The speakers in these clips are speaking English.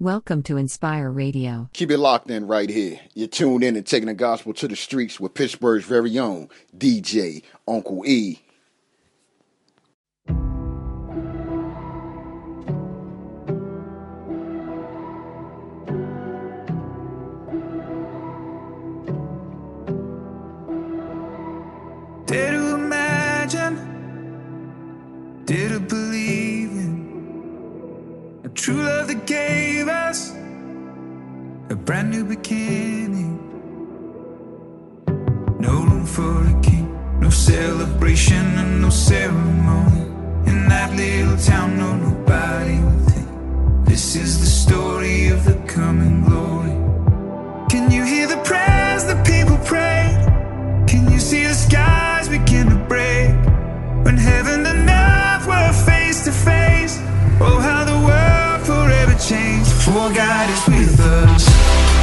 Welcome to Inspire Radio. Keep it locked in right here. You're tuned in and taking the gospel to the streets with Pittsburgh's very own DJ Uncle E. brand new beginning. No room for a king, no celebration and no ceremony. In that little town, no nobody would think this is the story of the coming glory. Can you hear the prayers the people pray? Can you see the skies begin to break when heaven? For God is with us.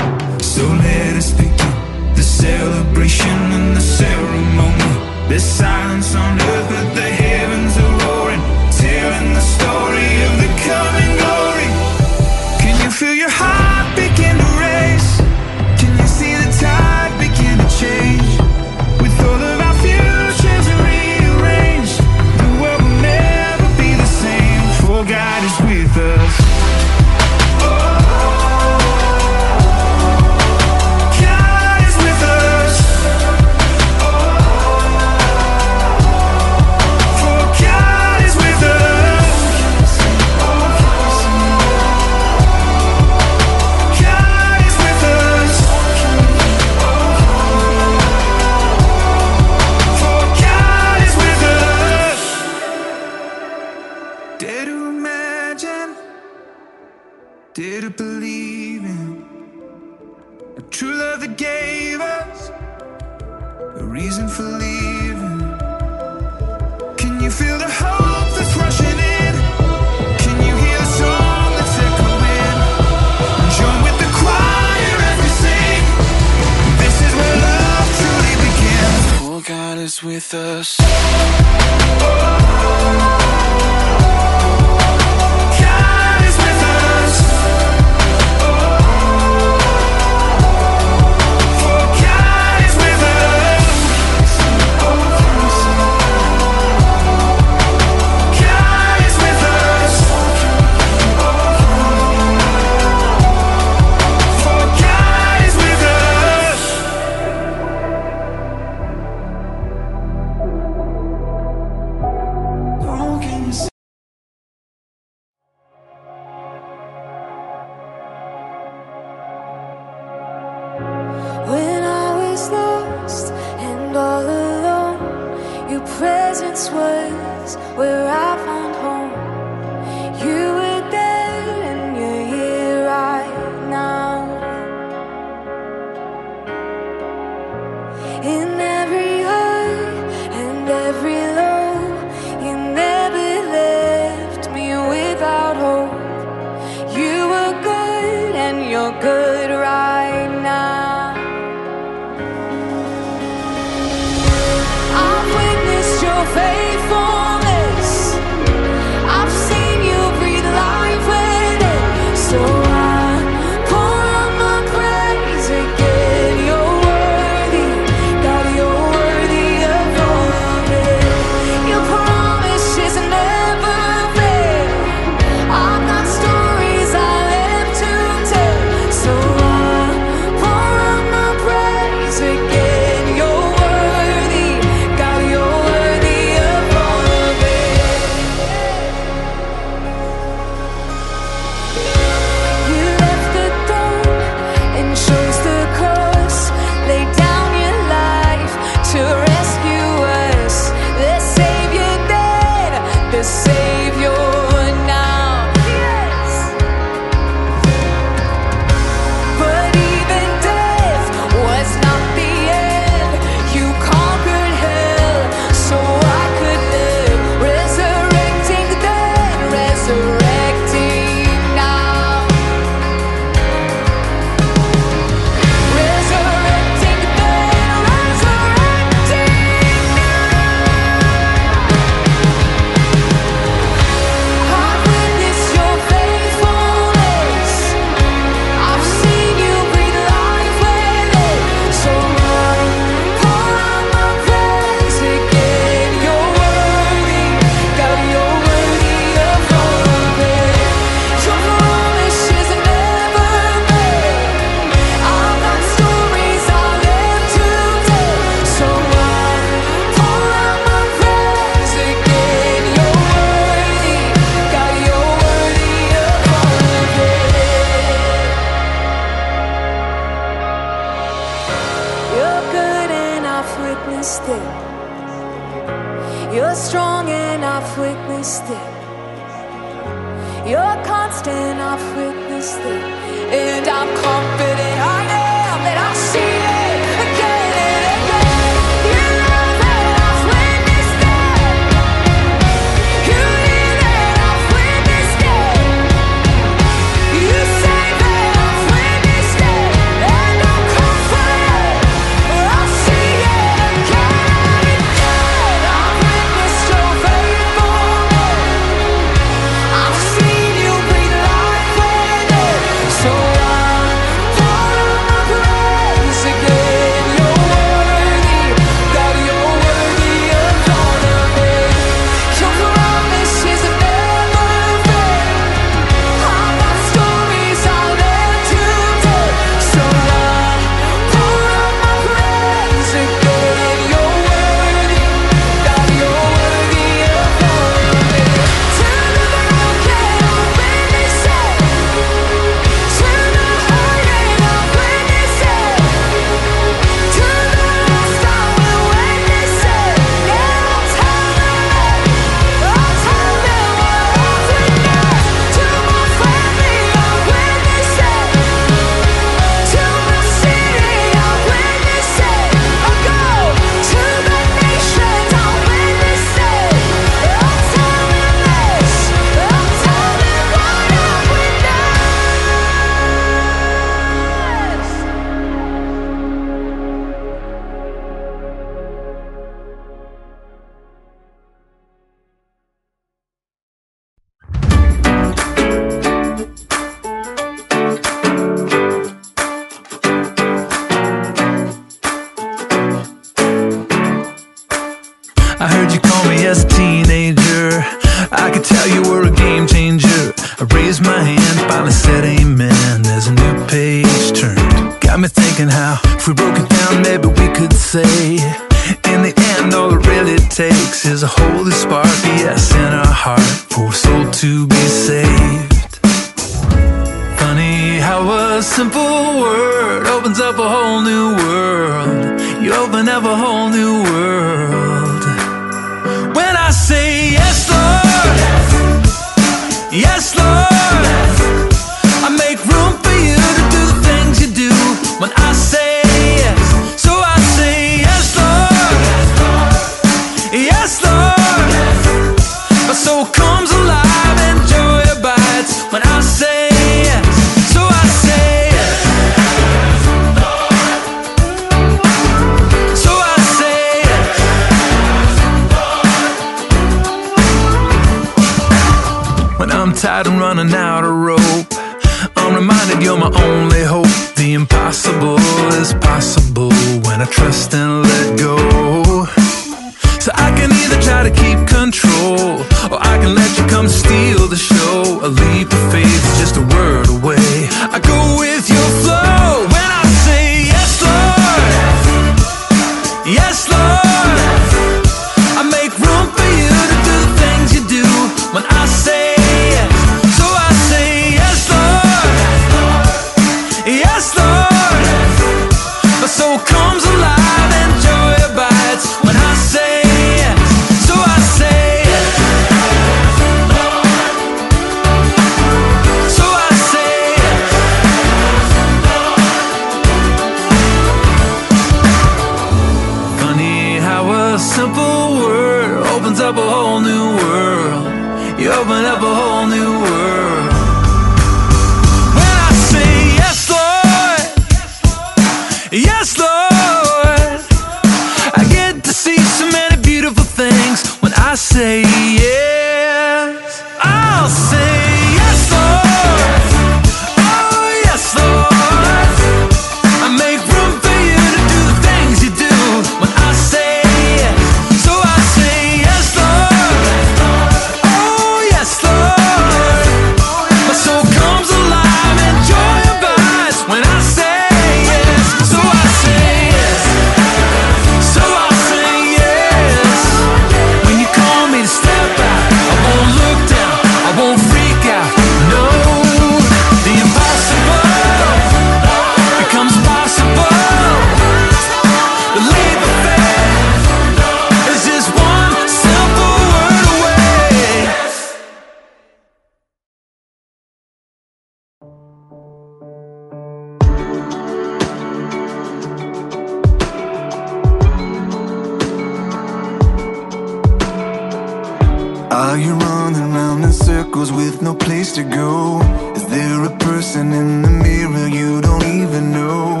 Are you running round in circles with no place to go? Is there a person in the mirror you don't even know?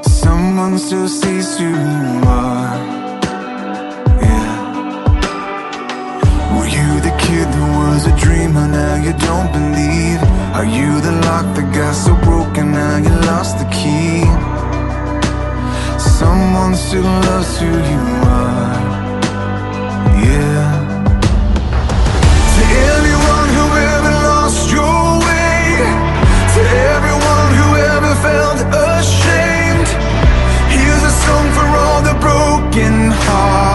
Someone still sees who you are. Yeah. Were you the kid who was a dreamer? Now you don't believe. Are you the lock that got so broken? Now you lost the key. Someone still loves who you are. Felt ashamed, here's a song for all the broken hearted.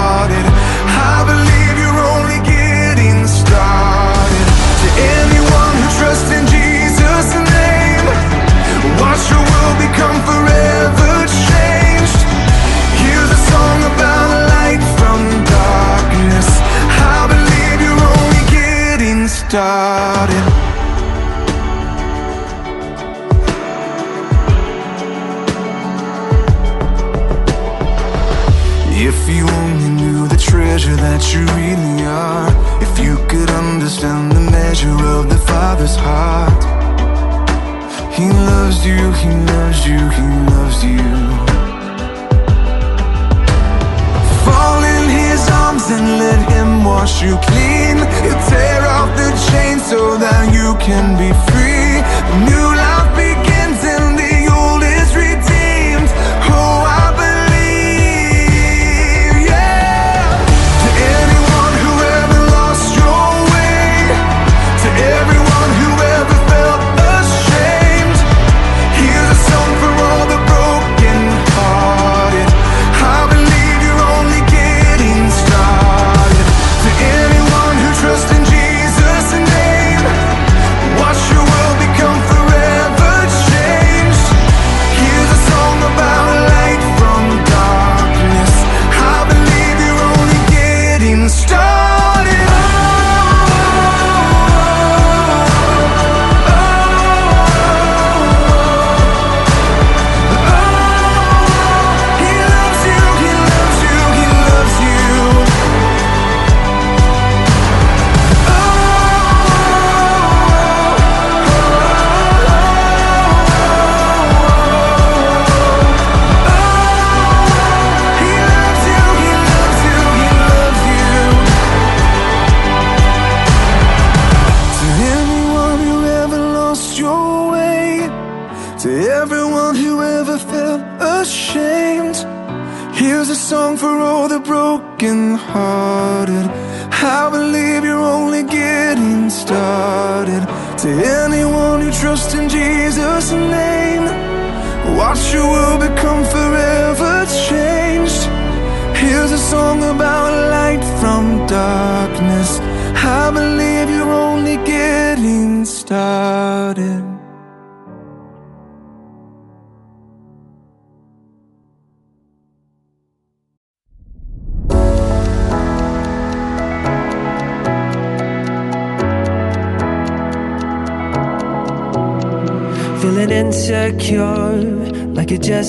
That you really are, if you could understand the measure of the Father's heart, He loves you, He loves you, He loves you. Fall in his arms and let him wash you clean. He'll tear off the chains so that you can be free. New life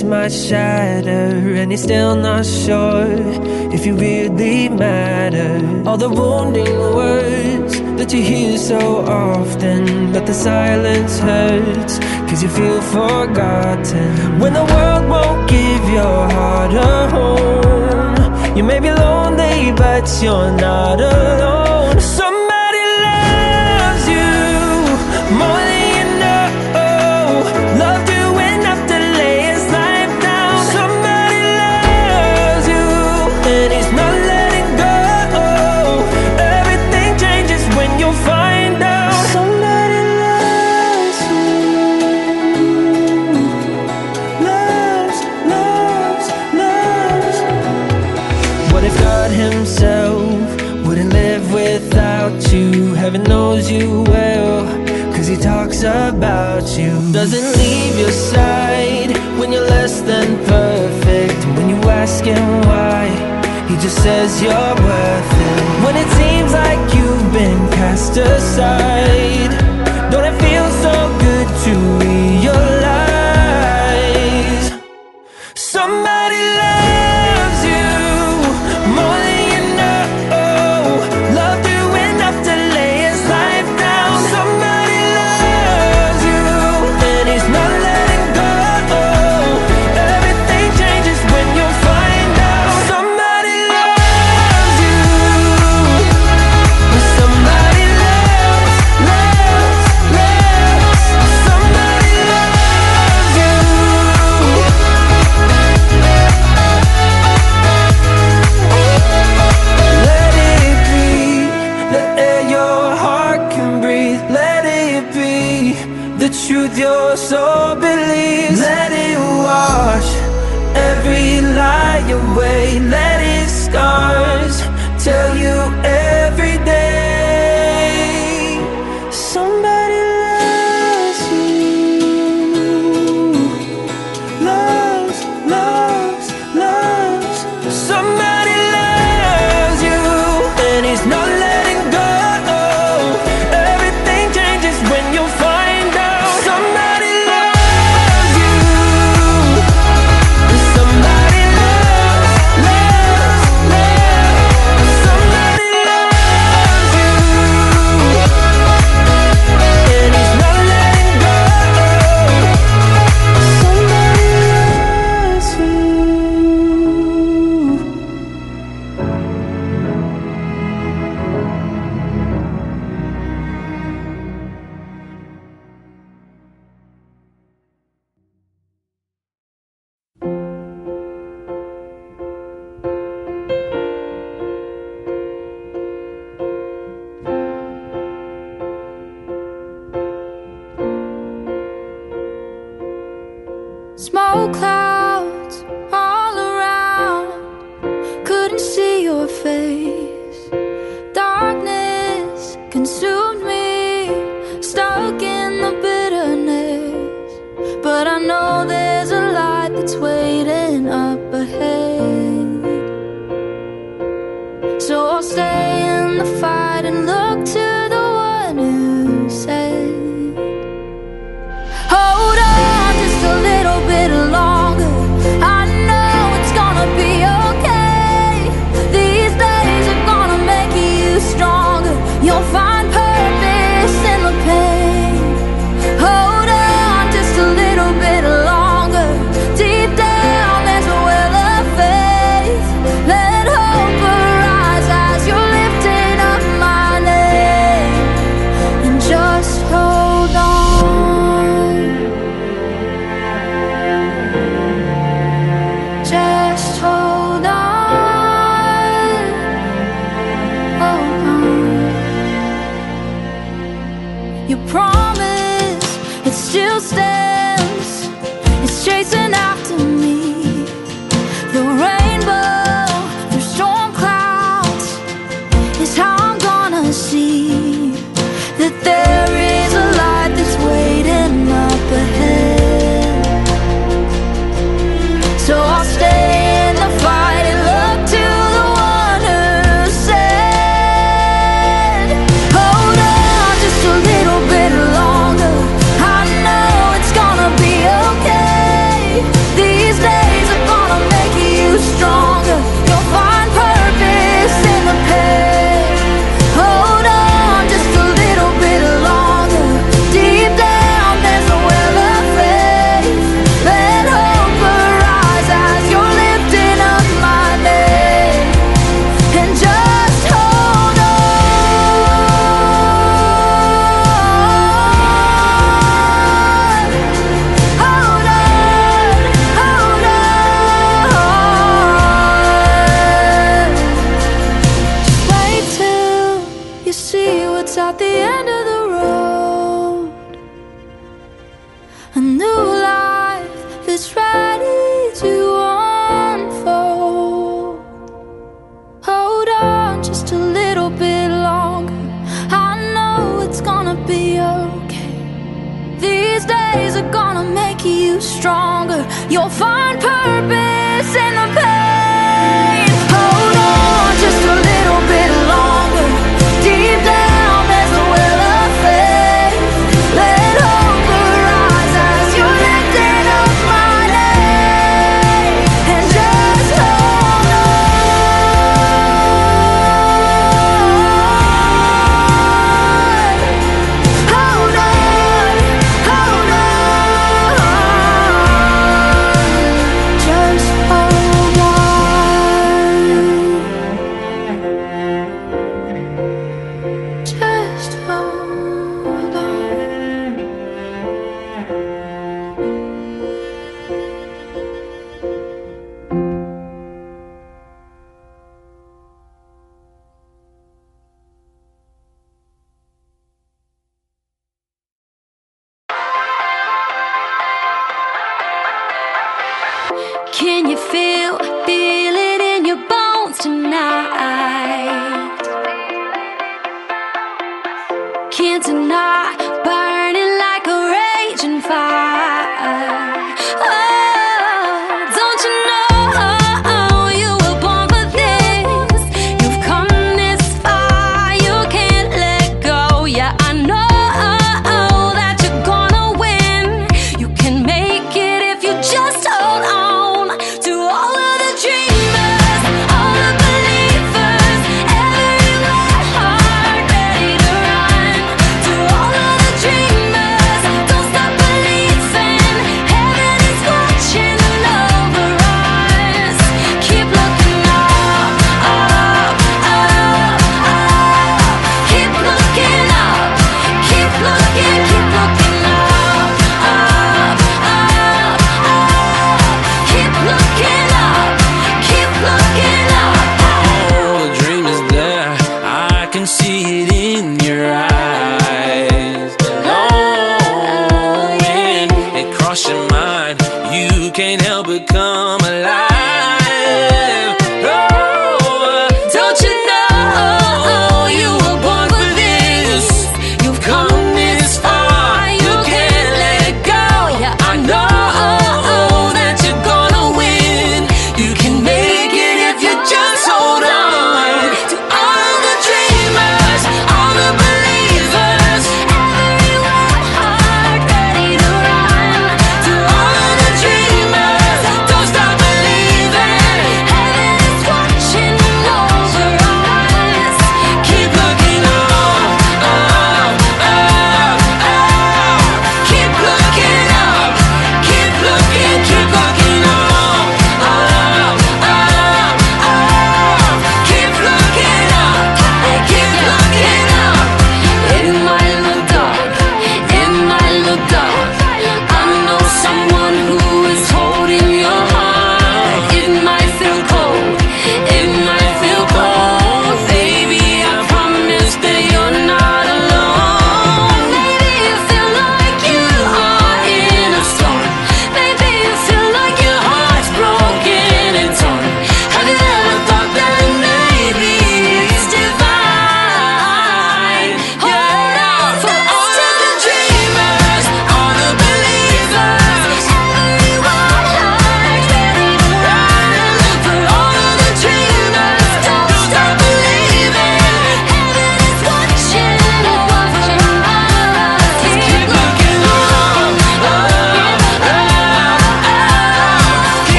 it might shatter, and you're still not sure if you really matter. All the wounding words that you hear so often, but the silence hurts, cause you feel forgotten. When the world won't give your heart a home, you may be lonely, but you're not alone. About you. Doesn't leave your side when you're less than perfect. When you ask Him why, He just says you're worth it. When it seems like you've been cast aside,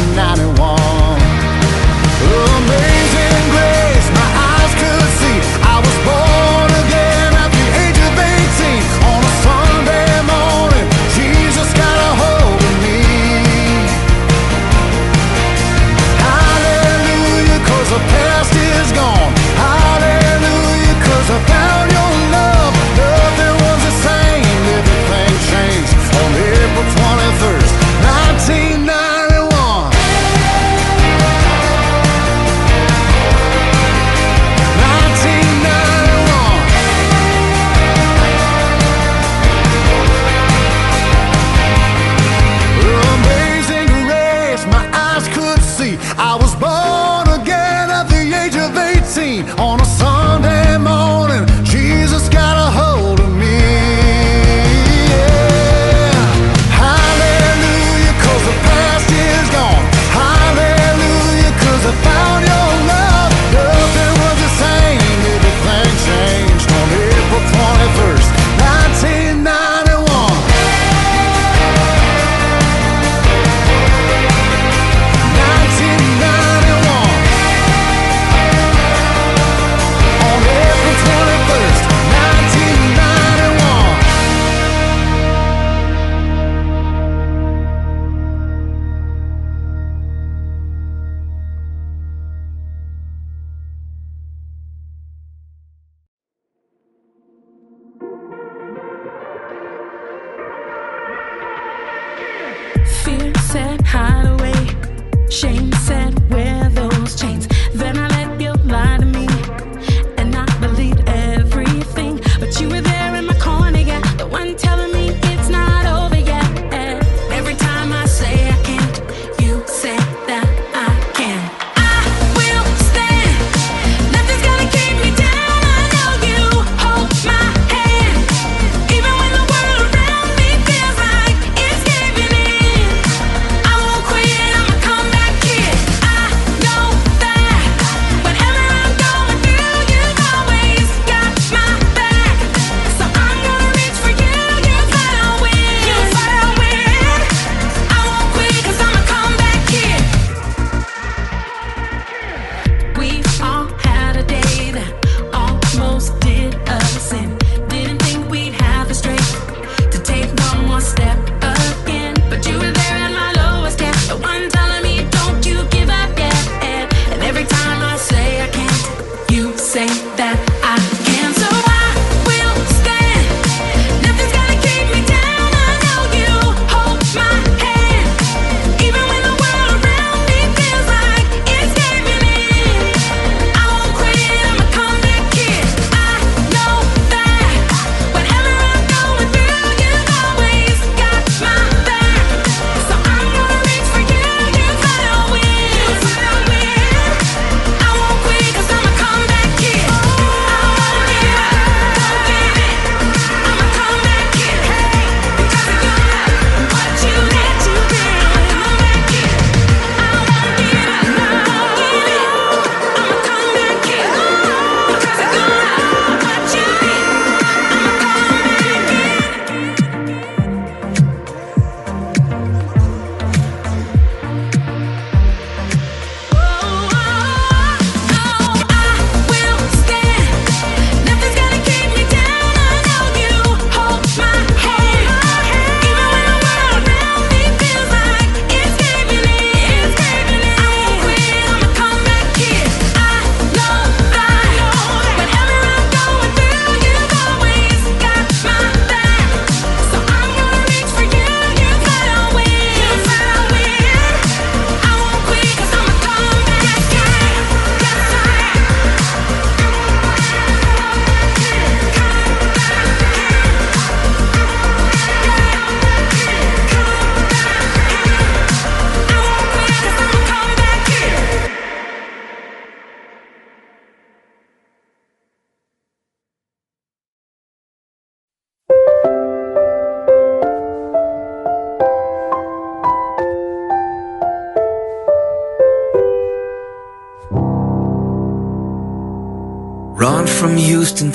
1991.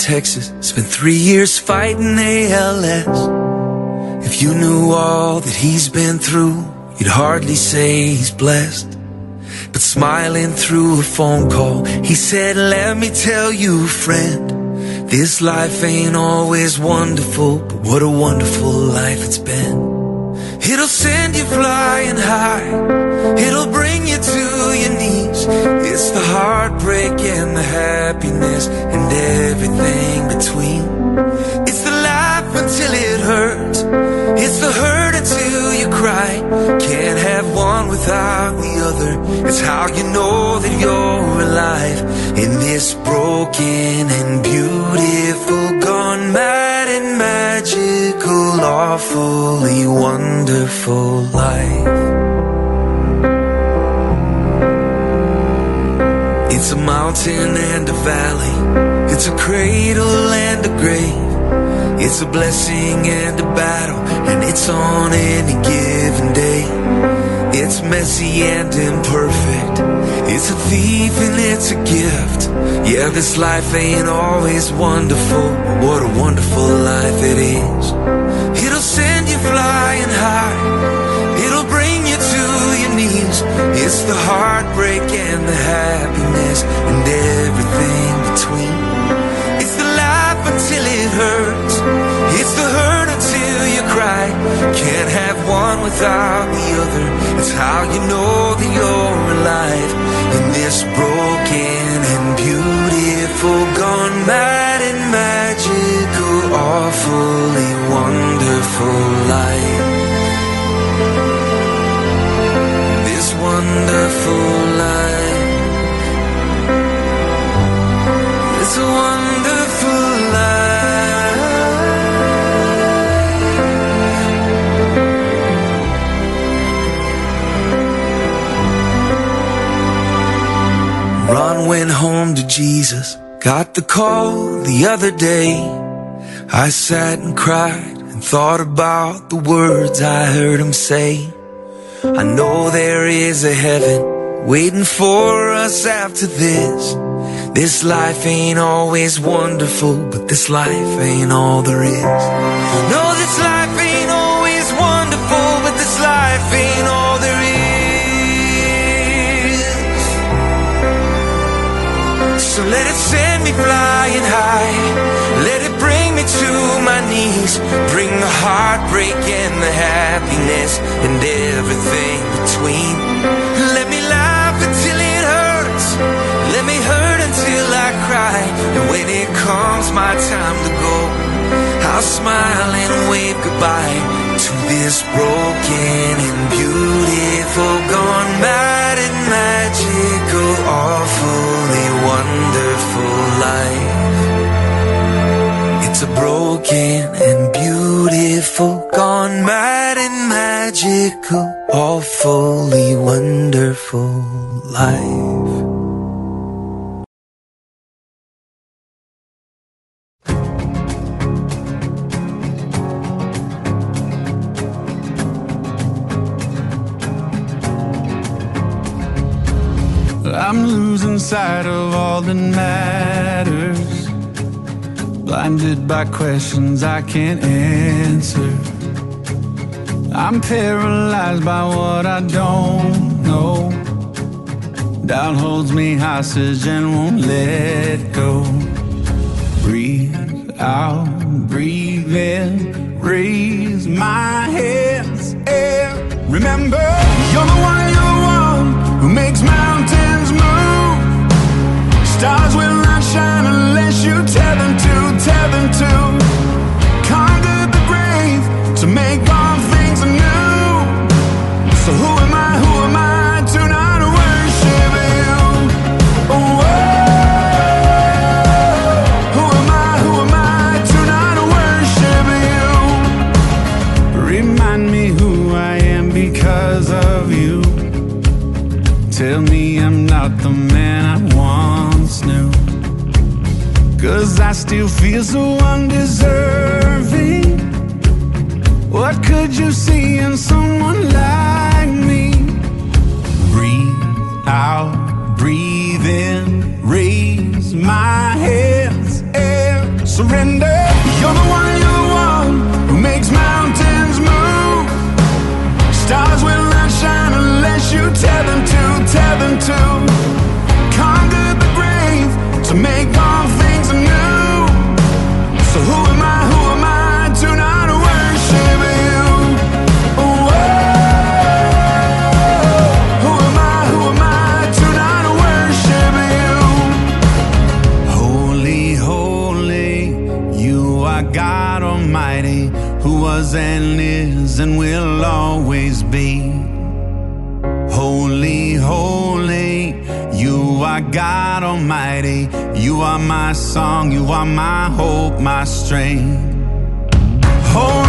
Texas. Spent three years fighting ALS. If you knew all that he's been through, you'd hardly say he's blessed. But smiling through a phone call, he said, Let me tell you, friend, this life ain't always wonderful, but what a wonderful life it's been. It'll send you flying high, it'll bring you to your knees. It's the heartbreak and the happiness and everything between. It's the laugh until it hurts. It's the hurt until you cry. Can't have one without the other. It's how you know that you're alive in this broken and beautiful, gone mad and magical, awfully wonderful life. It's a mountain and a valley. It's a cradle and a grave. It's a blessing and a battle, and it's on any given day. It's messy and imperfect. It's a thief and it's a gift. Yeah, this life ain't always wonderful, what a wonderful life it is. It'll send you flying high. It'll bring you to your knees. It's the heartbreak and the happiness and everything between. It's the laugh until it hurts. It's the hurt until you cry. Can't have one without the other. It's how you know that you're alive in this broken and beautiful, gone mad and magical, awfully wonderful life. This wonderful Ron went home to Jesus. Got the call the other day. I sat and cried and thought about the words I heard him say. I know there is a heaven waiting for us after this. This life ain't always wonderful, but this life ain't all there is. No, So let it send me flying high. Let it bring me to my knees. Bring the heartbreak and the happiness and everything between. Let me laugh until it hurts. Let me hurt until I cry. And when it comes my time to go, I'll smile and wave goodbye this broken and beautiful, gone mad and magical, awfully wonderful life. It's a broken and beautiful, gone mad and magical, awfully wonderful life. Sight of all that matters. Blinded by questions I can't answer. I'm paralyzed by what I don't know. Doubt holds me hostage and won't let go. Breathe out, breathe in, raise my hands, air. Remember, you're the one, you're the one who makes mountains move. Stars will not shine unless you tell them to, tell them to. Cause I still feel so undeserving. What could you see in someone like me? Breathe out, breathe in Raise my hands and surrender. You're the one, you're the one Who makes mountains move. Stars will not shine unless you tell them to, tell them to. God Almighty. You are my song, you are my hope, my strength. Hold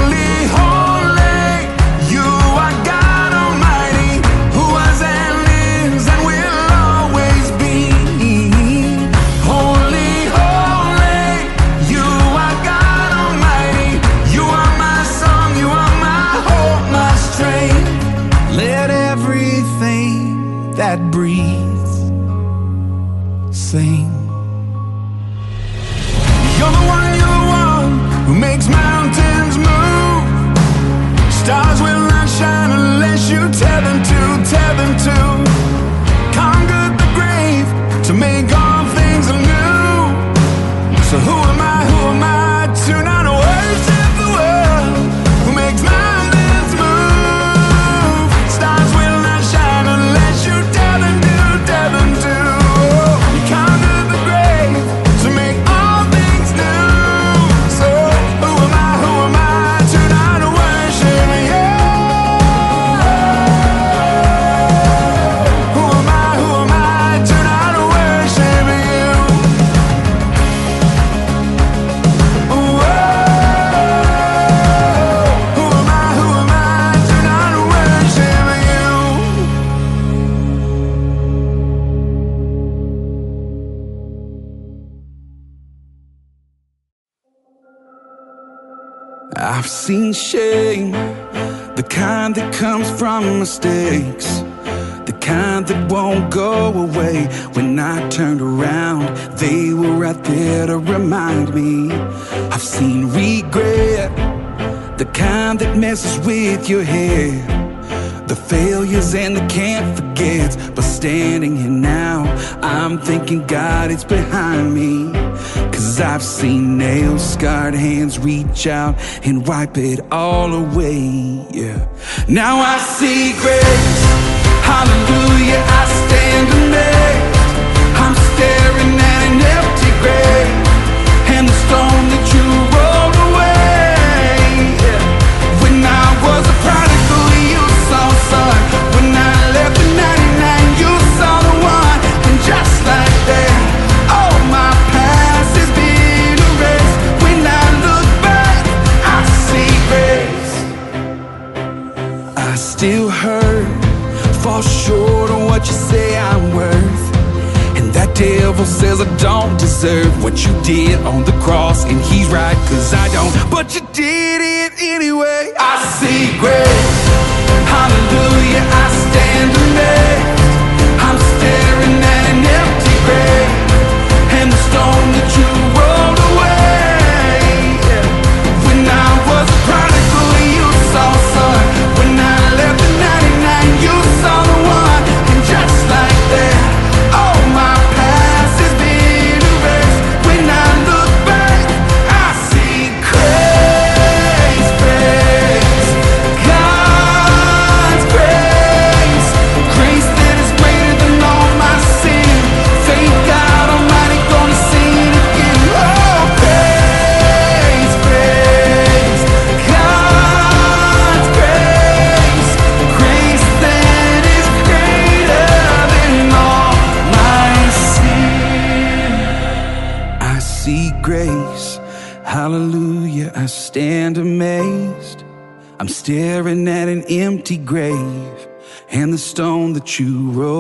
shame. The kind that comes from mistakes. The kind that won't go away. When I turned around, they were right there to remind me. I've seen regret. The kind that messes with your head. The failures and the can't forgets. But standing here now, I'm thinking God, it's behind me Cause I've seen nail scarred hands reach out and wipe it all away. Yeah. Now I see grace. Hallelujah. I stand amazed. I'm staring at an empty grave. fall short of what you say I'm worth. And that devil says I don't deserve what you did on the cross. And he's right, cause I don't. But you did it anyway. I see grace. Hallelujah, I stand amazed. I'm staring at an empty grave. And the stone that you that you wrote.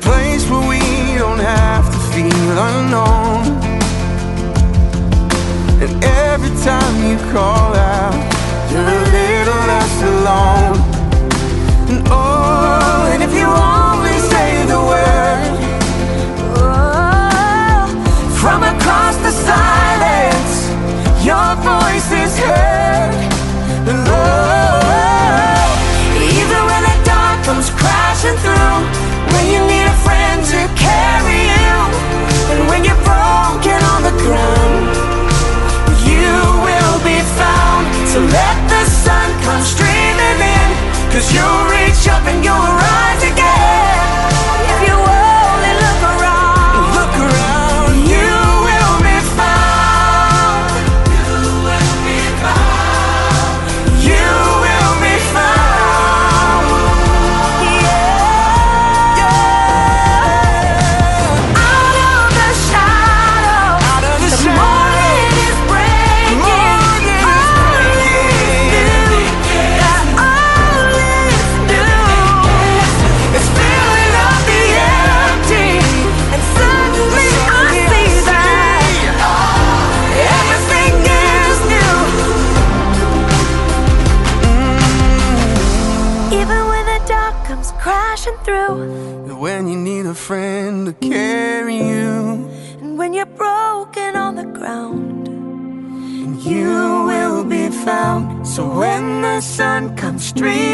place where we don't have to feel unknown. And every time you call out, you're a little less alone. And oh, and if you only say the word, oh, from across the silence, your voice is heard. And oh, even when the dark comes crashing through, when you need to carry you. And when you're broken on the ground You will be found. So let the sun come streaming in Cause you'll reach up and you'll rise again. street.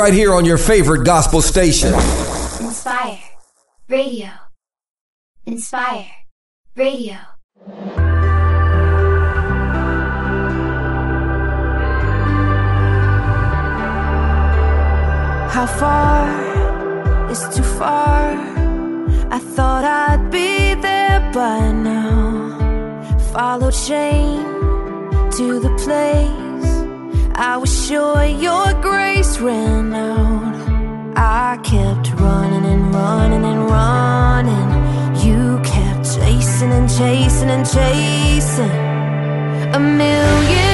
right here on your favorite gospel station. chasing and chasing a million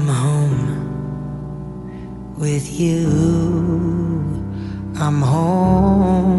I'm home with you. I'm home.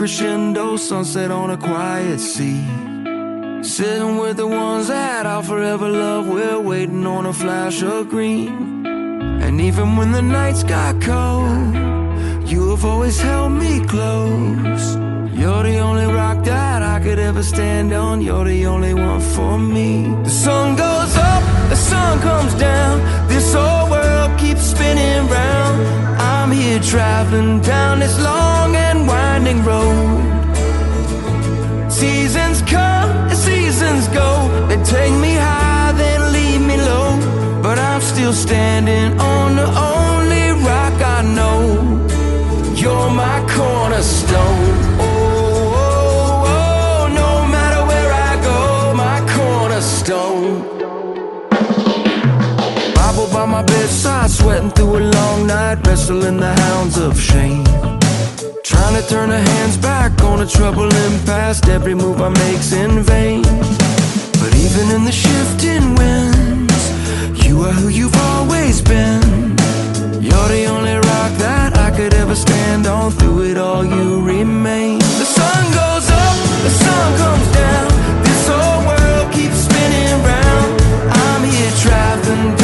crescendo, sunset on a quiet sea. Sitting with the ones that I'll forever love, we're waiting on a flash of green. And even when the nights got cold, you have always held me close. You're the only rock that I could ever stand on. You're the only one for me. The sun goes up, the sun comes down. This whole world keeps spinning round. I'm here traveling down this long and winding road. Seasons come and seasons go. They take me high, then leave me low. But I'm still standing on the only rock I know. You're my cornerstone. sweating through a long night, wrestling the hounds of shame. Trying to turn her hands back on a troubling past, every move I make's in vain. But even in the shifting winds, you are who you've always been. You're the only rock that I could ever stand on. Through it all, you remain. The sun goes up, the sun comes down. This whole world keeps spinning round. I'm here traveling.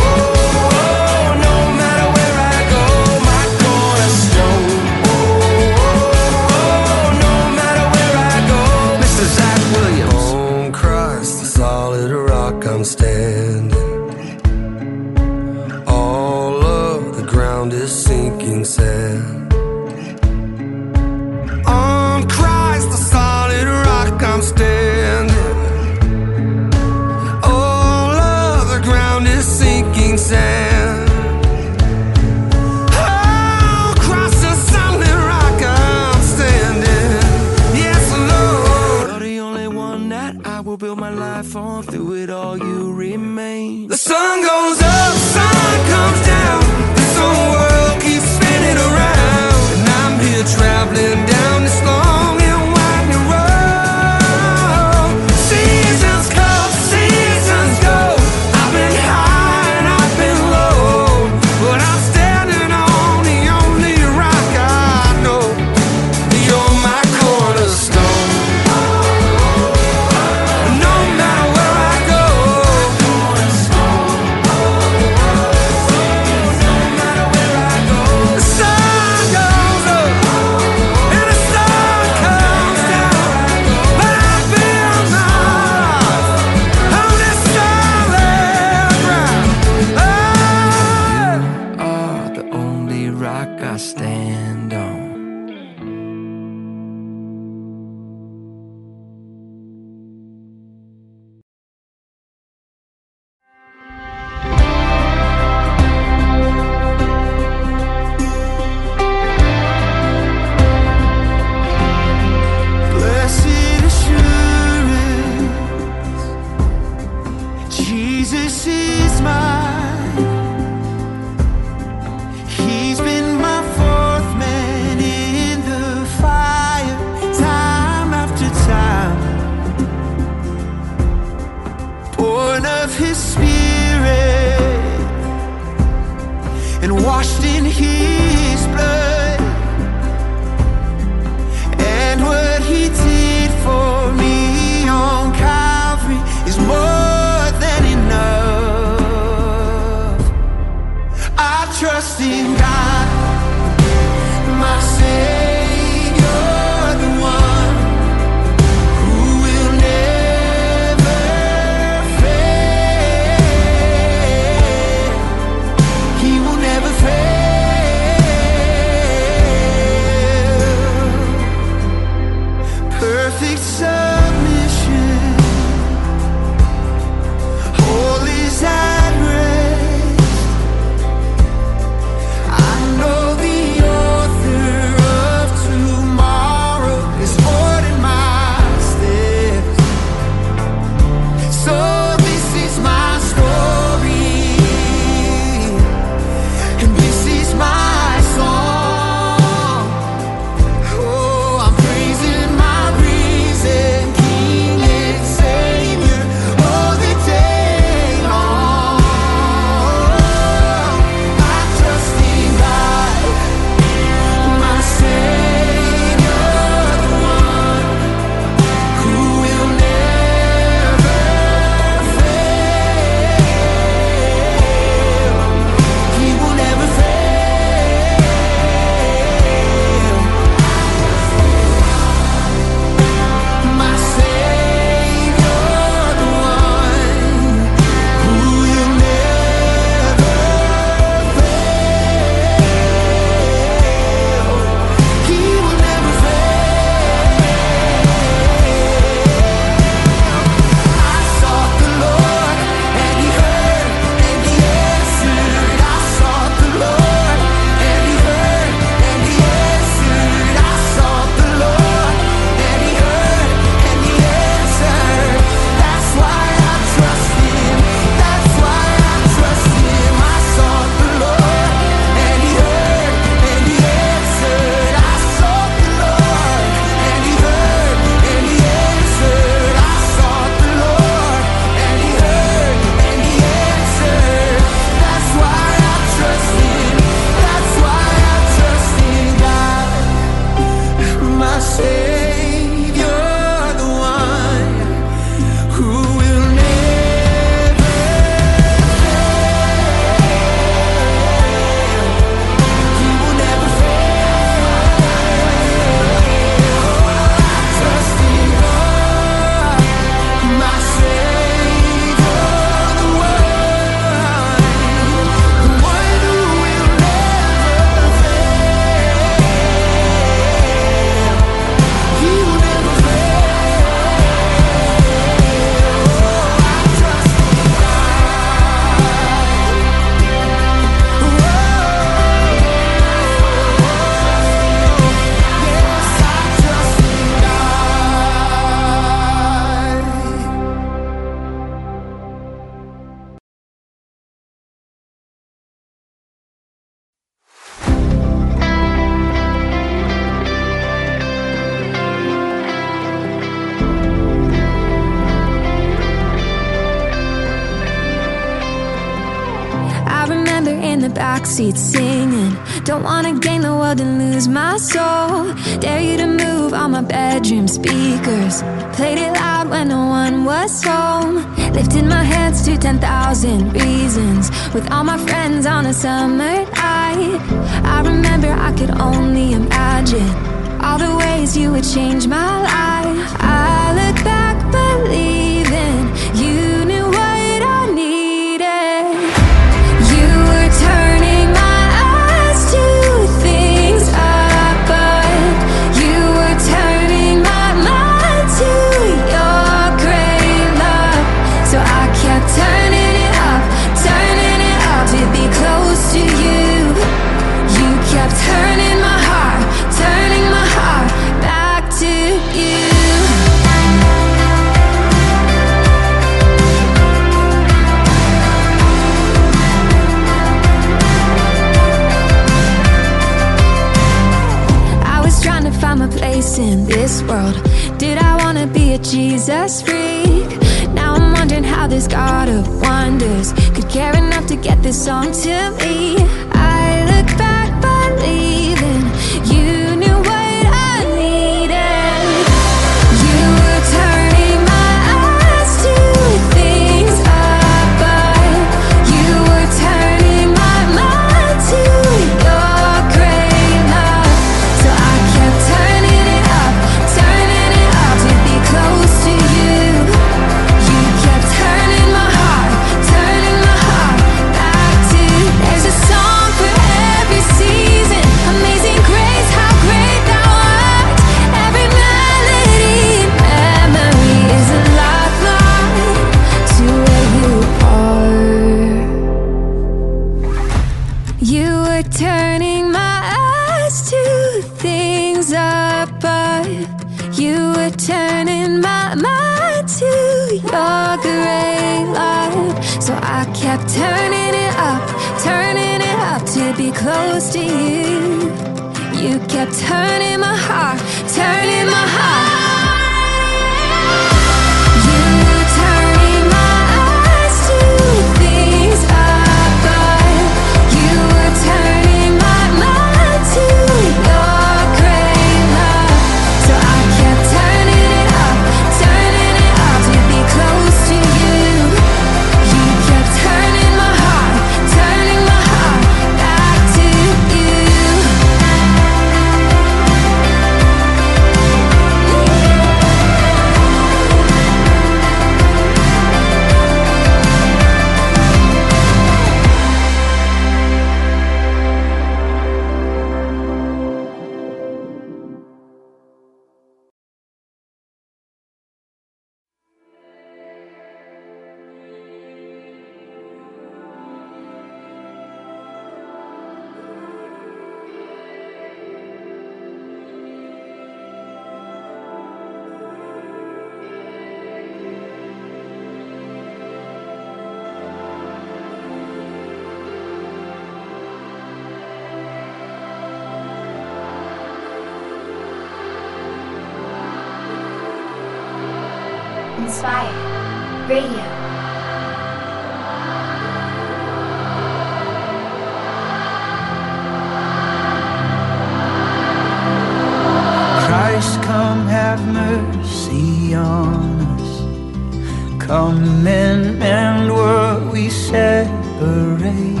Come and mend what we separate.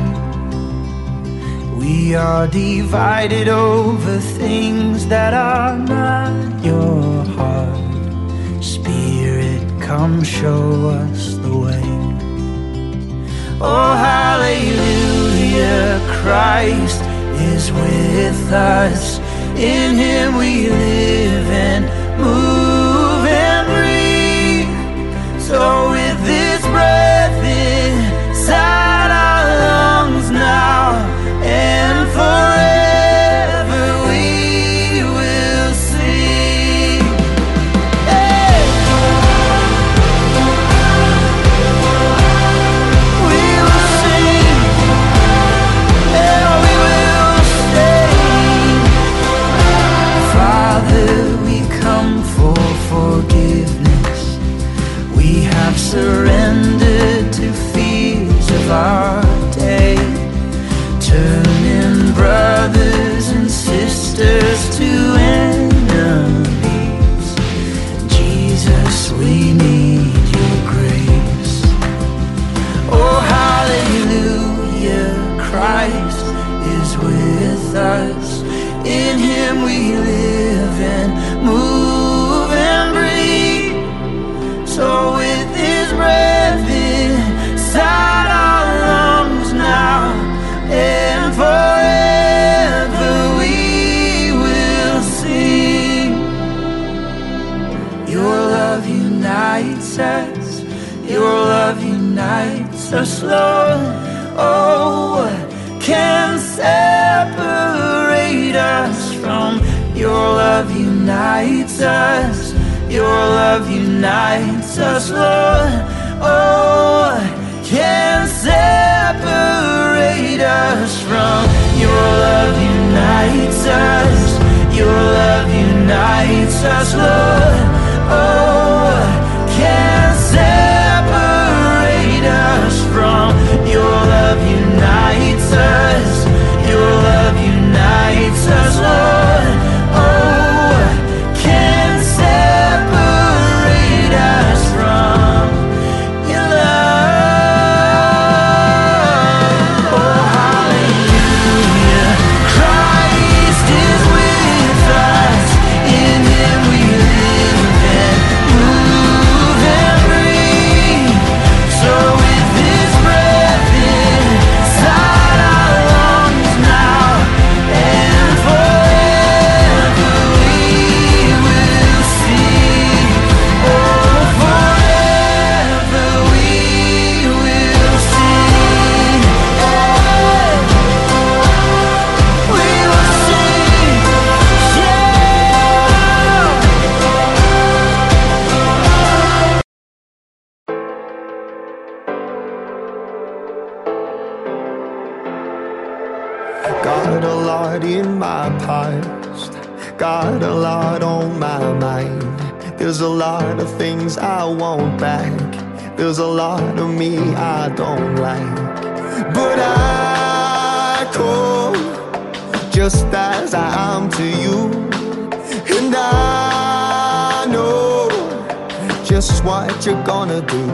We are divided over things that are not your heart. Spirit, come show us the way. Oh, hallelujah, Christ is with us. In him we live and move. inside our lungs now and forever. Lord. Oh, what can separate us from your love unites us? Your love unites us, Lord. Oh, what can separate us from your love unites us? Your love unites us, Lord. Oh, what can separate love. part of me I don't like. But I call just as I am to you. And I know just what you're gonna do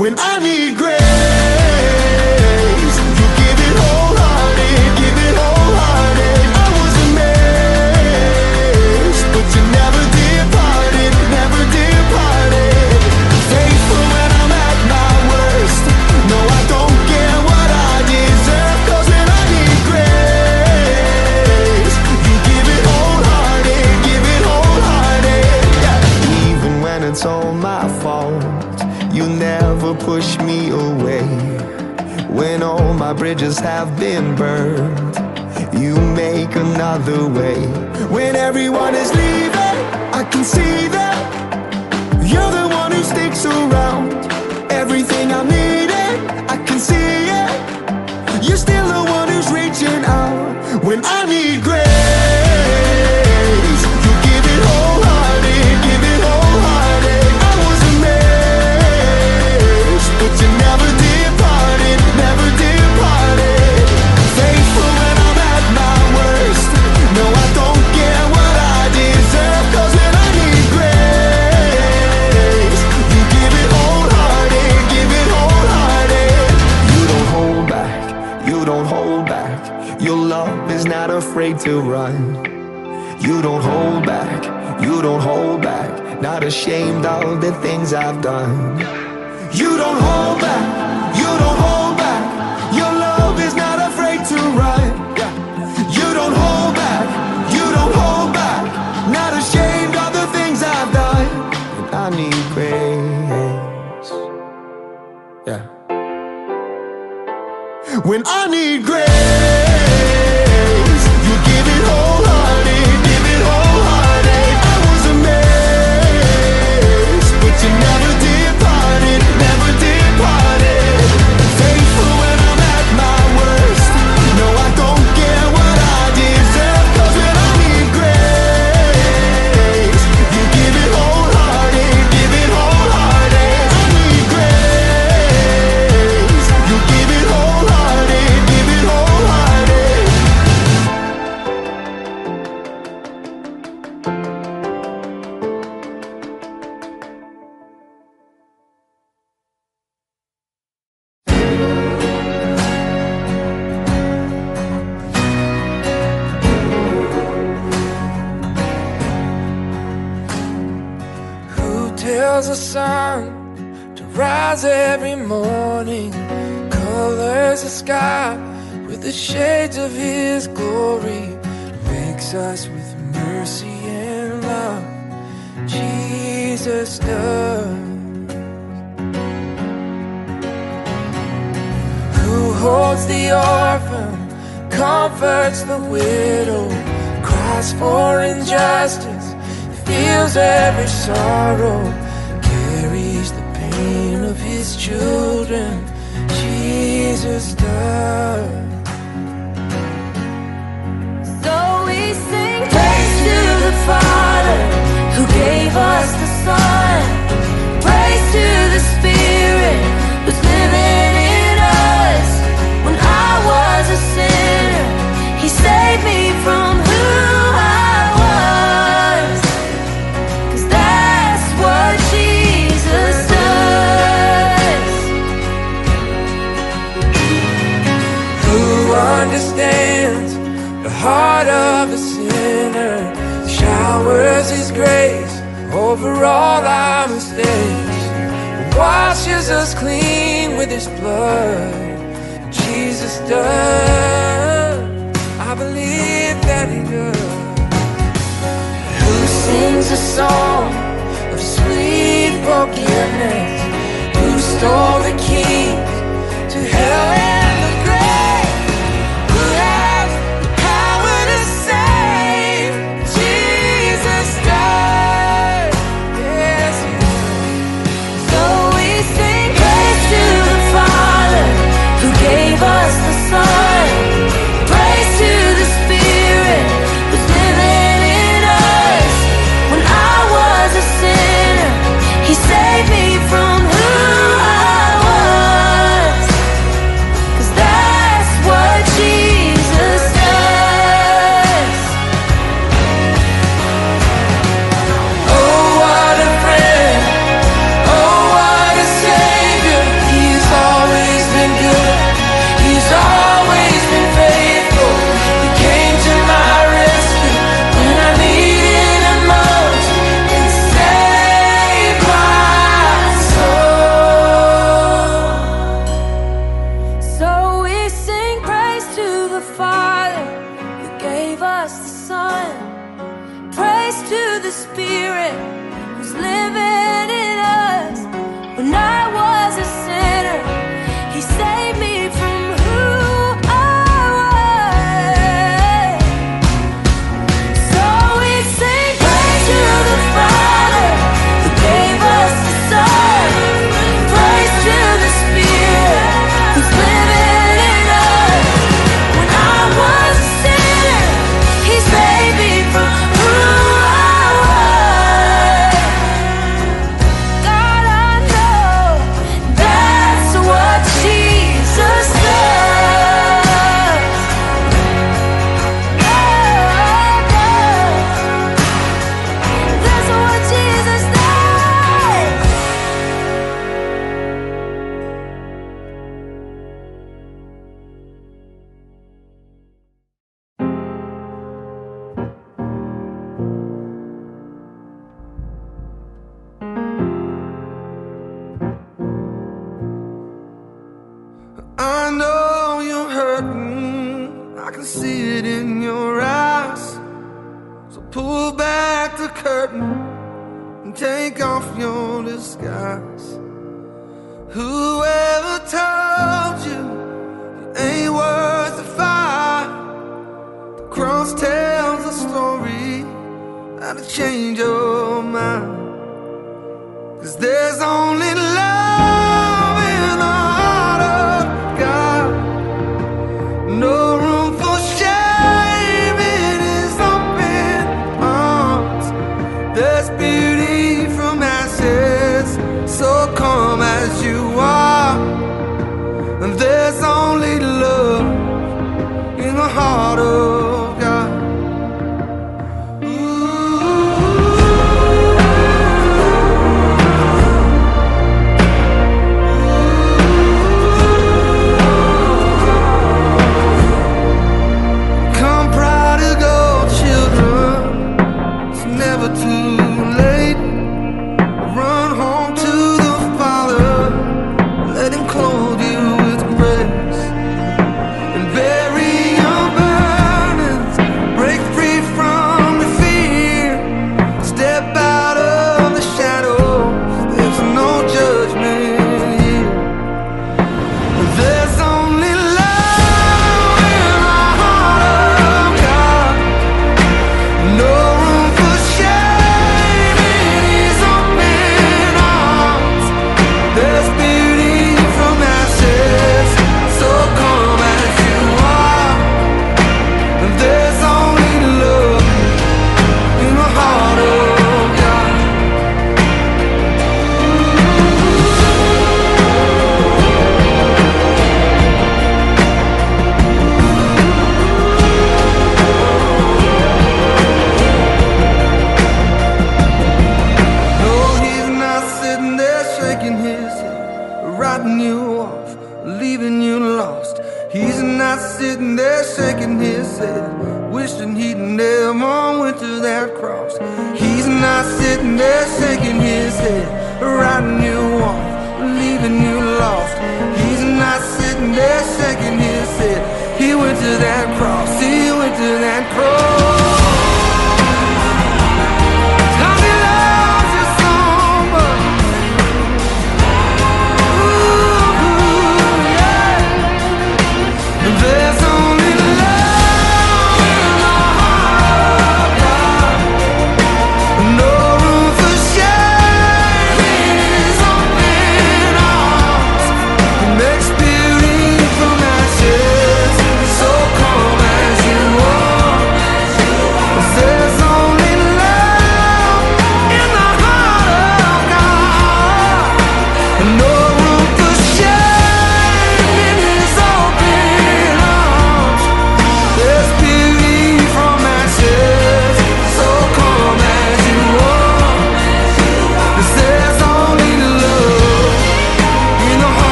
when I need grace. have been burned. You make another way. When everyone is leaving I can see ashamed of the things I've done. sorry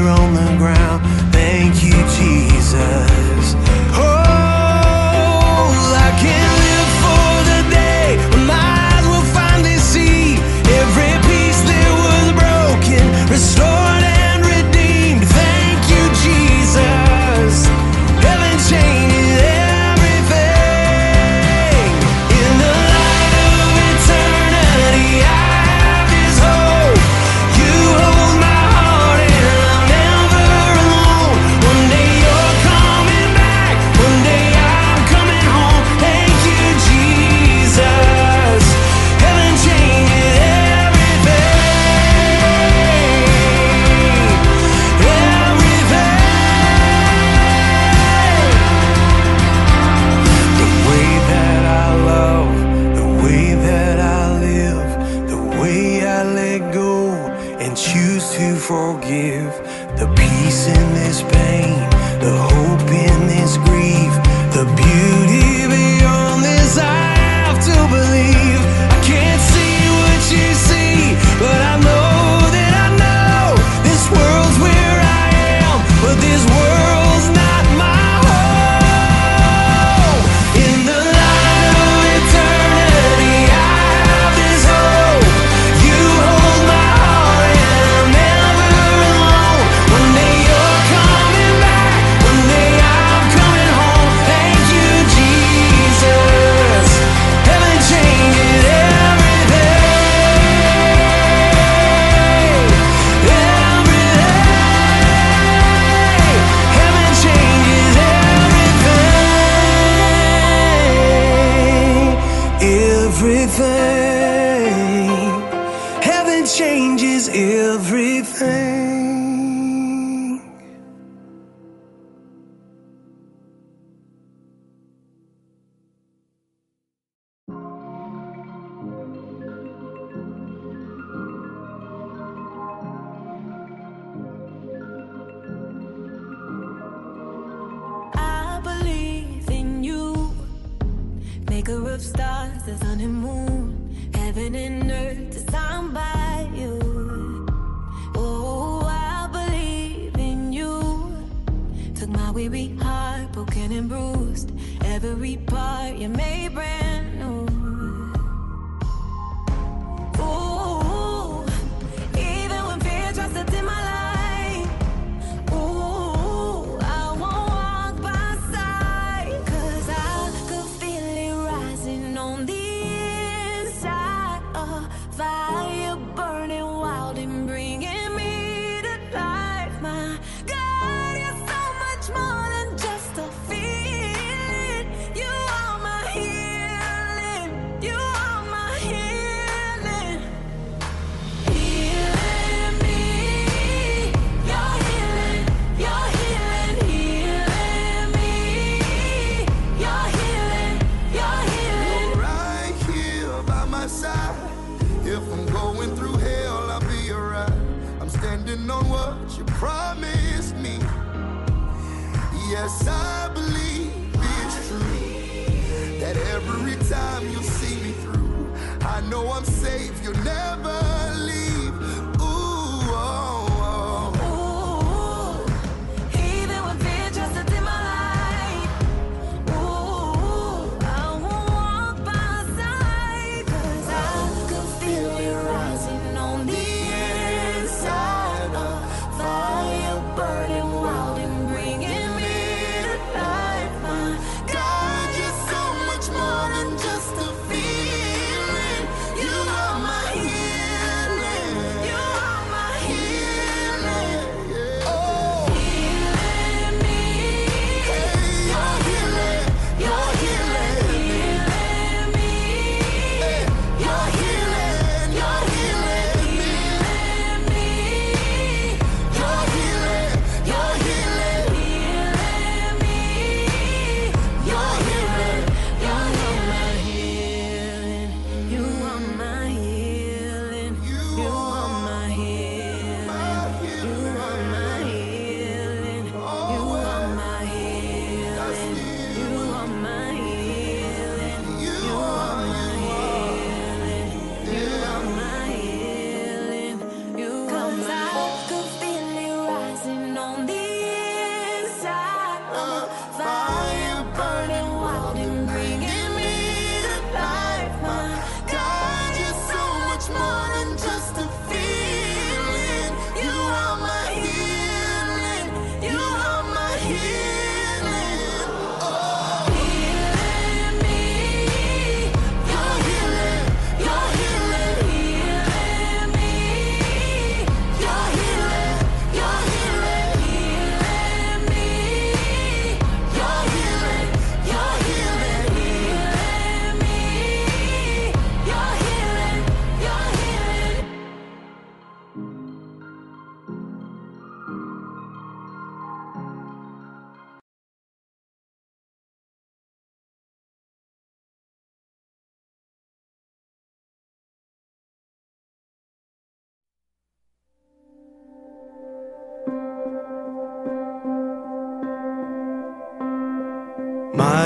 here on the ground. Thank you, Jesus. Oh.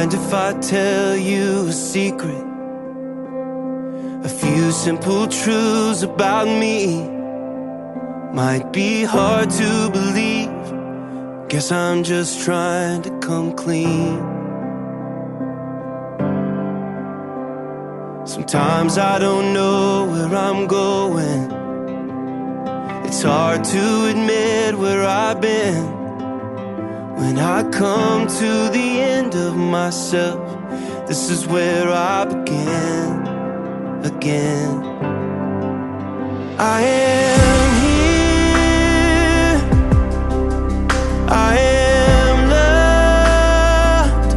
mind if I tell you a secret? A few simple truths about me might be hard to believe. Guess I'm just trying to come clean. Sometimes I don't know where I'm going. It's hard to admit where I've been. When I come to the end of myself, this is where I begin again. I am here. I am loved.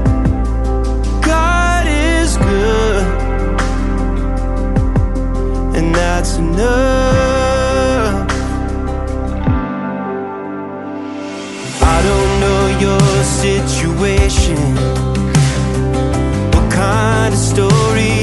God is good, and that's enough. situation? What kind of story?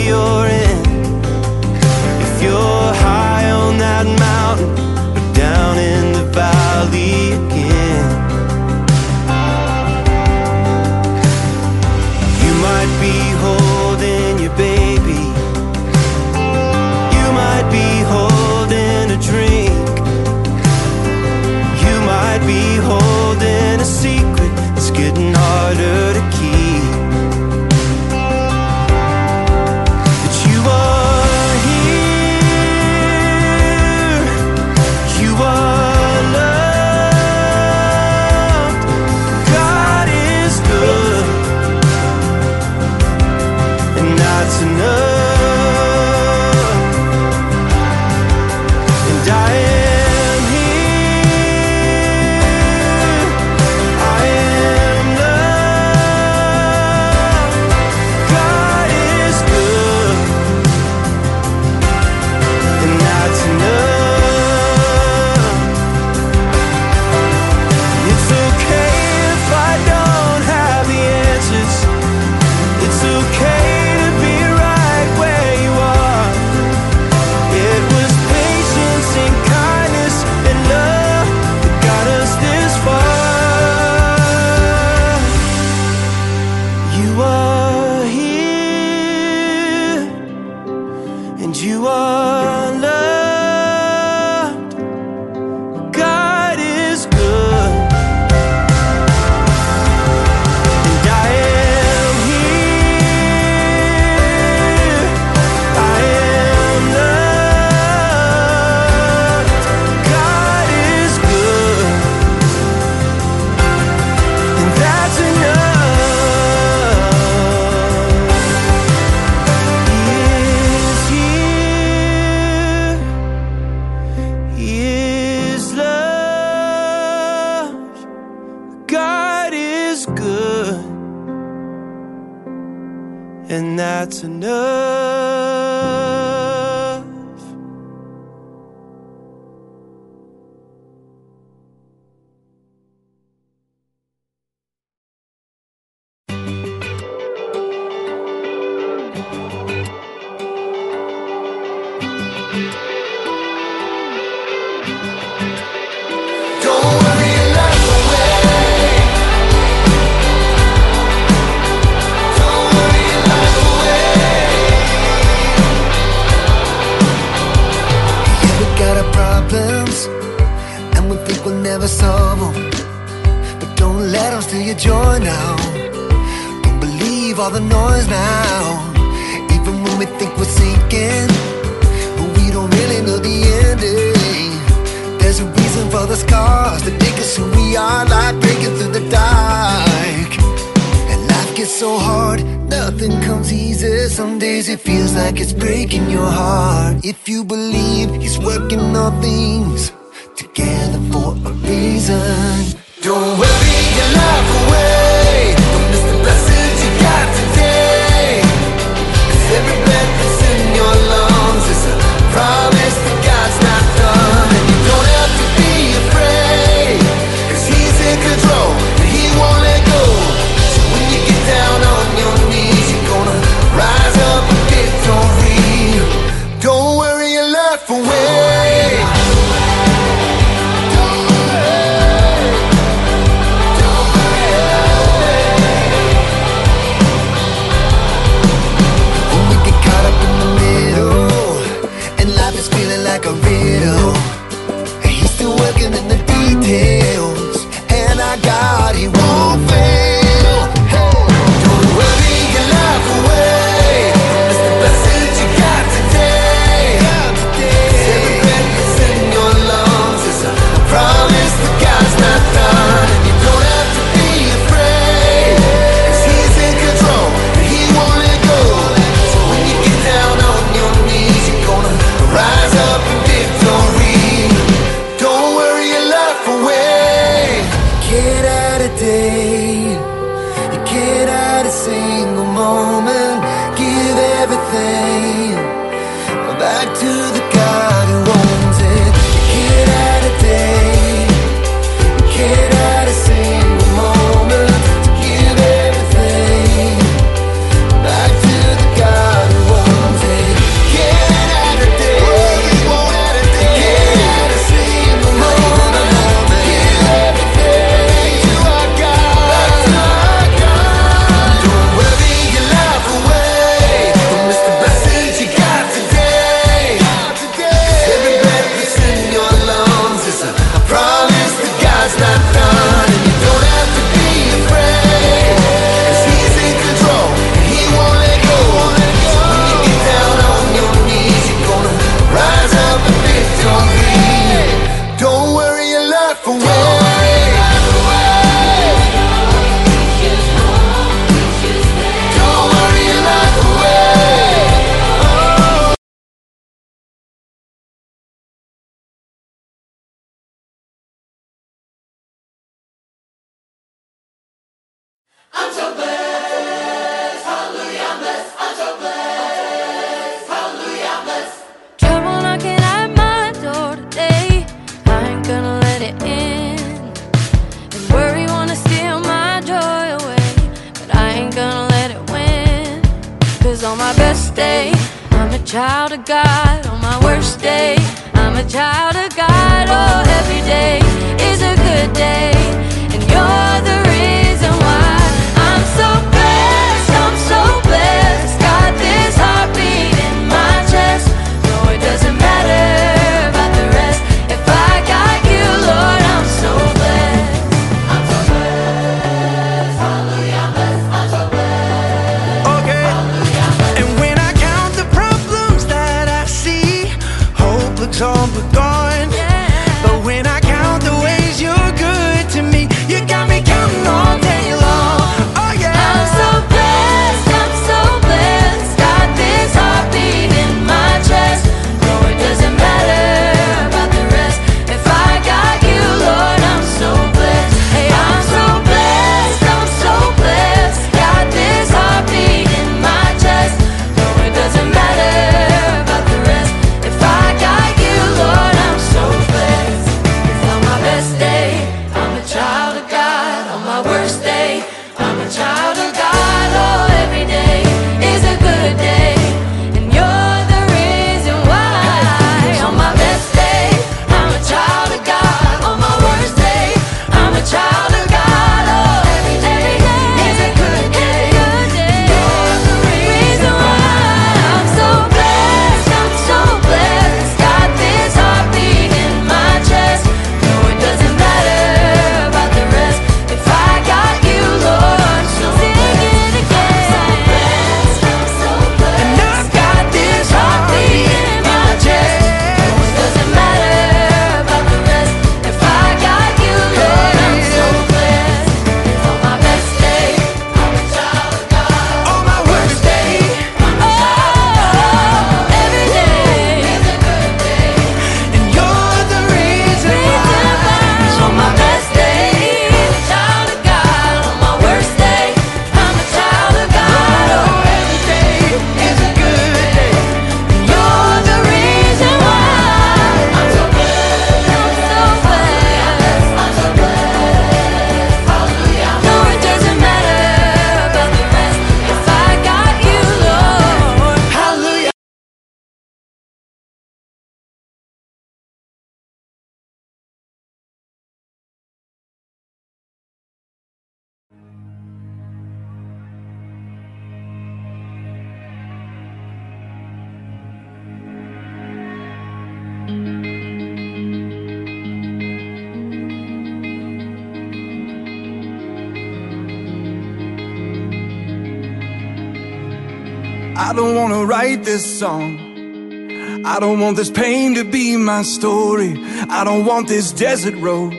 I don't want this pain to be my story. I don't want this desert road.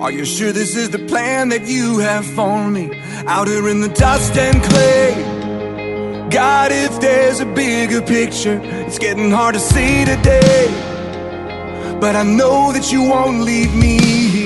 Are you sure this is the plan that you have for me? Out here in the dust and clay. God, if there's a bigger picture, it's getting hard to see today. But I know that you won't leave me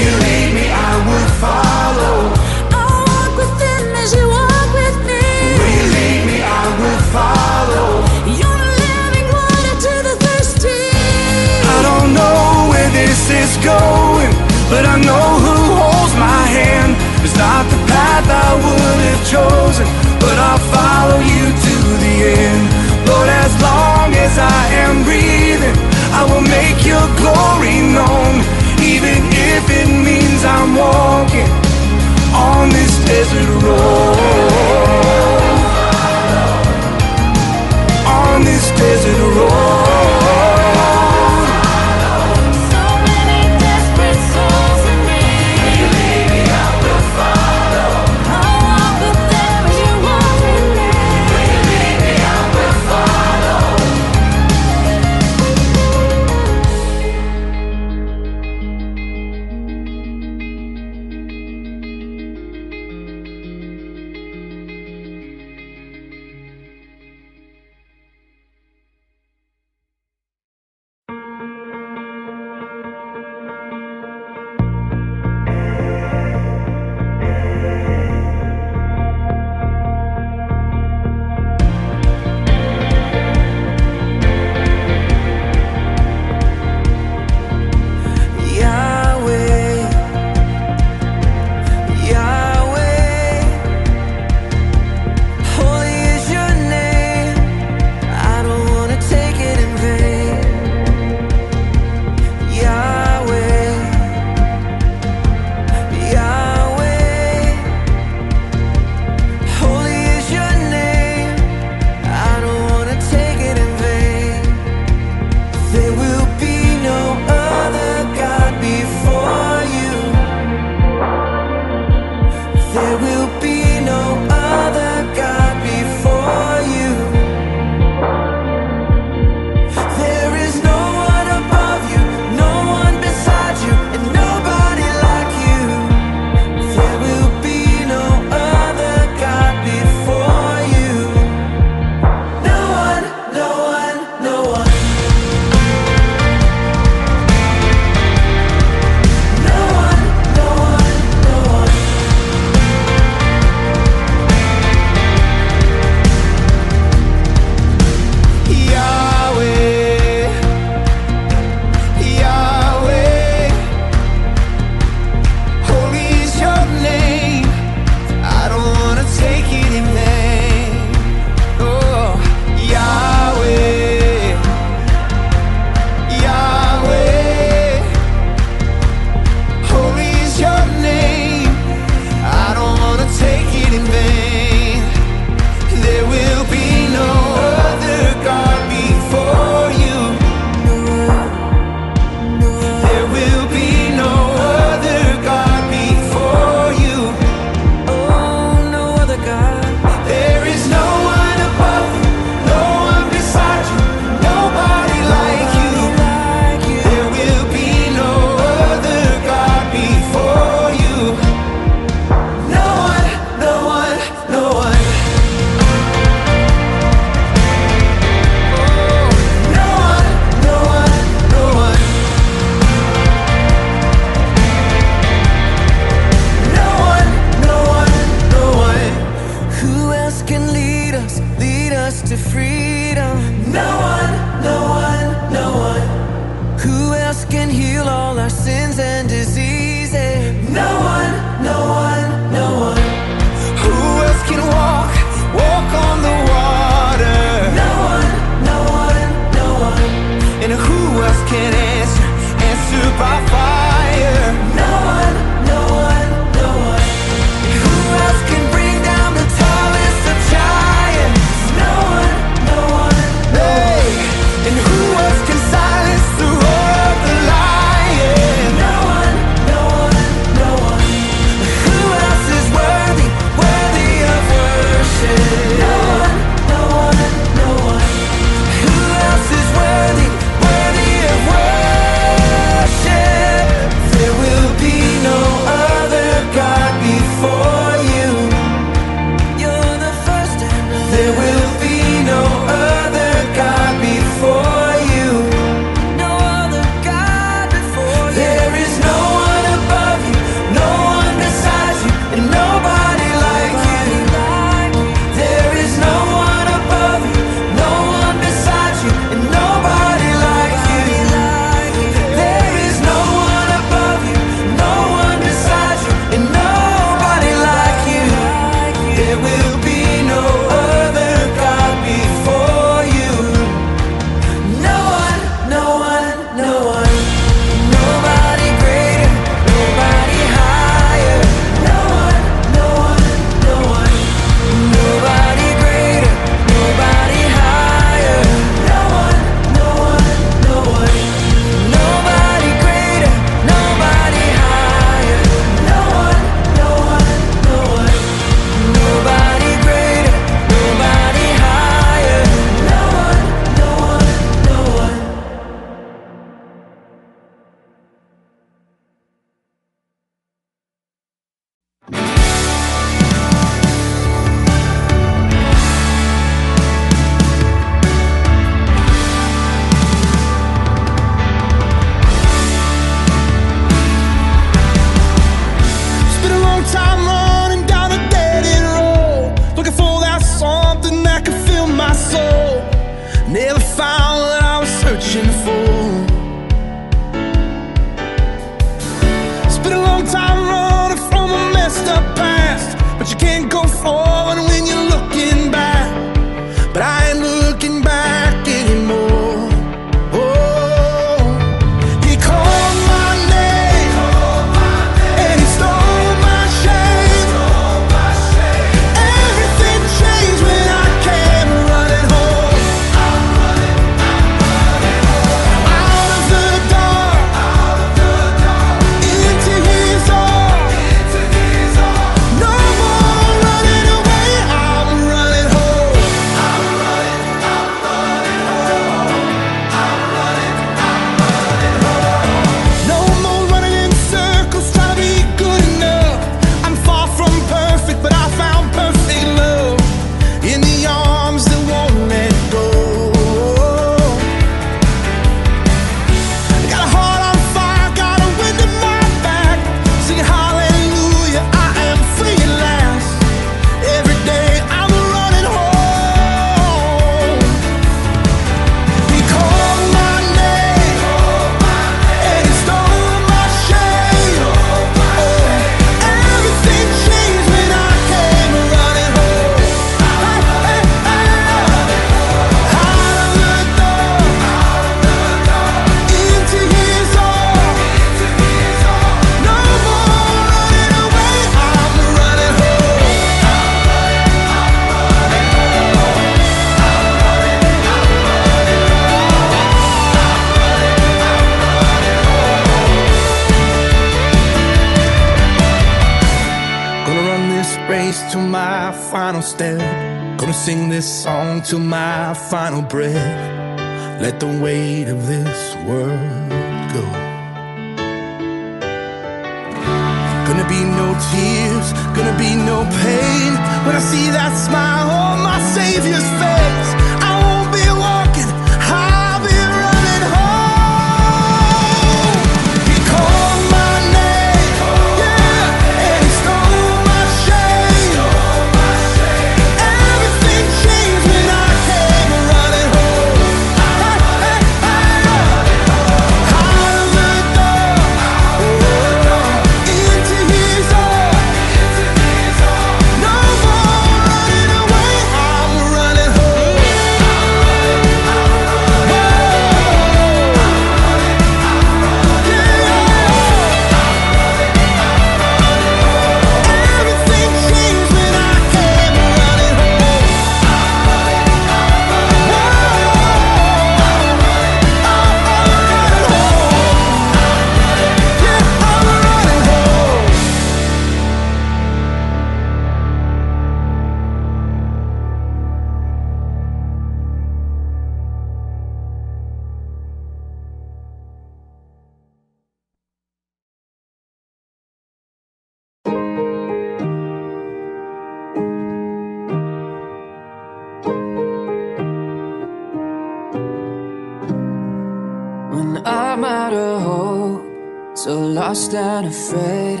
lost and afraid.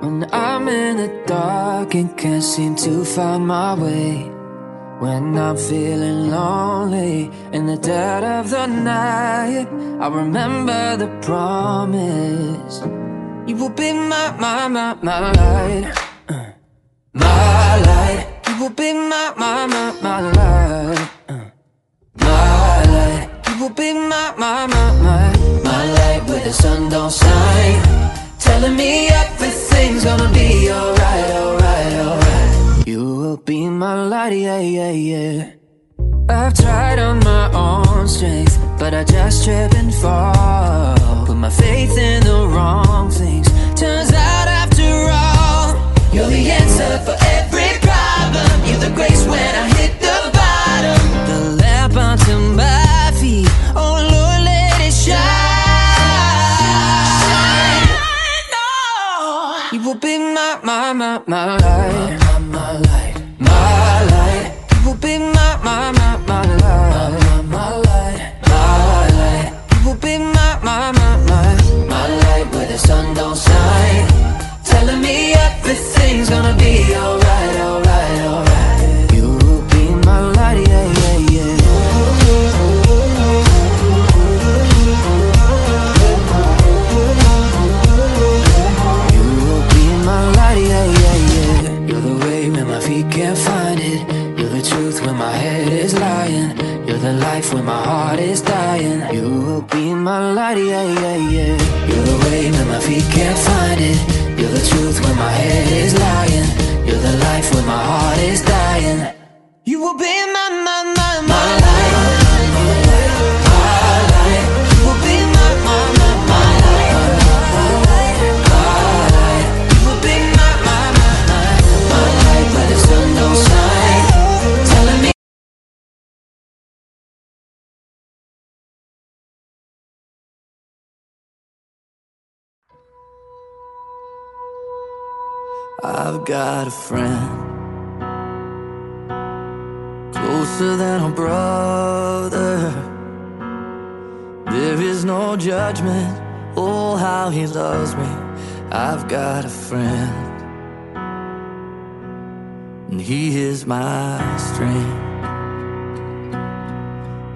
When I'm in the dark and can't seem to find my way. When I'm feeling lonely in the dead of the night, I remember the promise. You will be my, my, my, my light. Uh, My light. You will be my, my, my, my light. Uh, My light. You will be my, my, my, the sun don't shine. Telling me everything's gonna be alright, alright, alright. You will be my light, yeah, yeah, yeah. I've tried on my own strength, but I just trip and fall. Put my faith in the wrong things. Turns out after all, you're the answer for every problem. You're the grace when I will be my, my, my, my light. My, my, my light. My light. You will be my, my, my, my heart is dying. You will be my light, yeah, yeah, yeah. You're the way when my feet can't find it. You're the truth when my head is lying. You're the life when my heart is dying. You will be my, my, my, my. My I've got a friend closer than a brother. There is no judgment. Oh, how he loves me. I've got a friend, and he is my strength.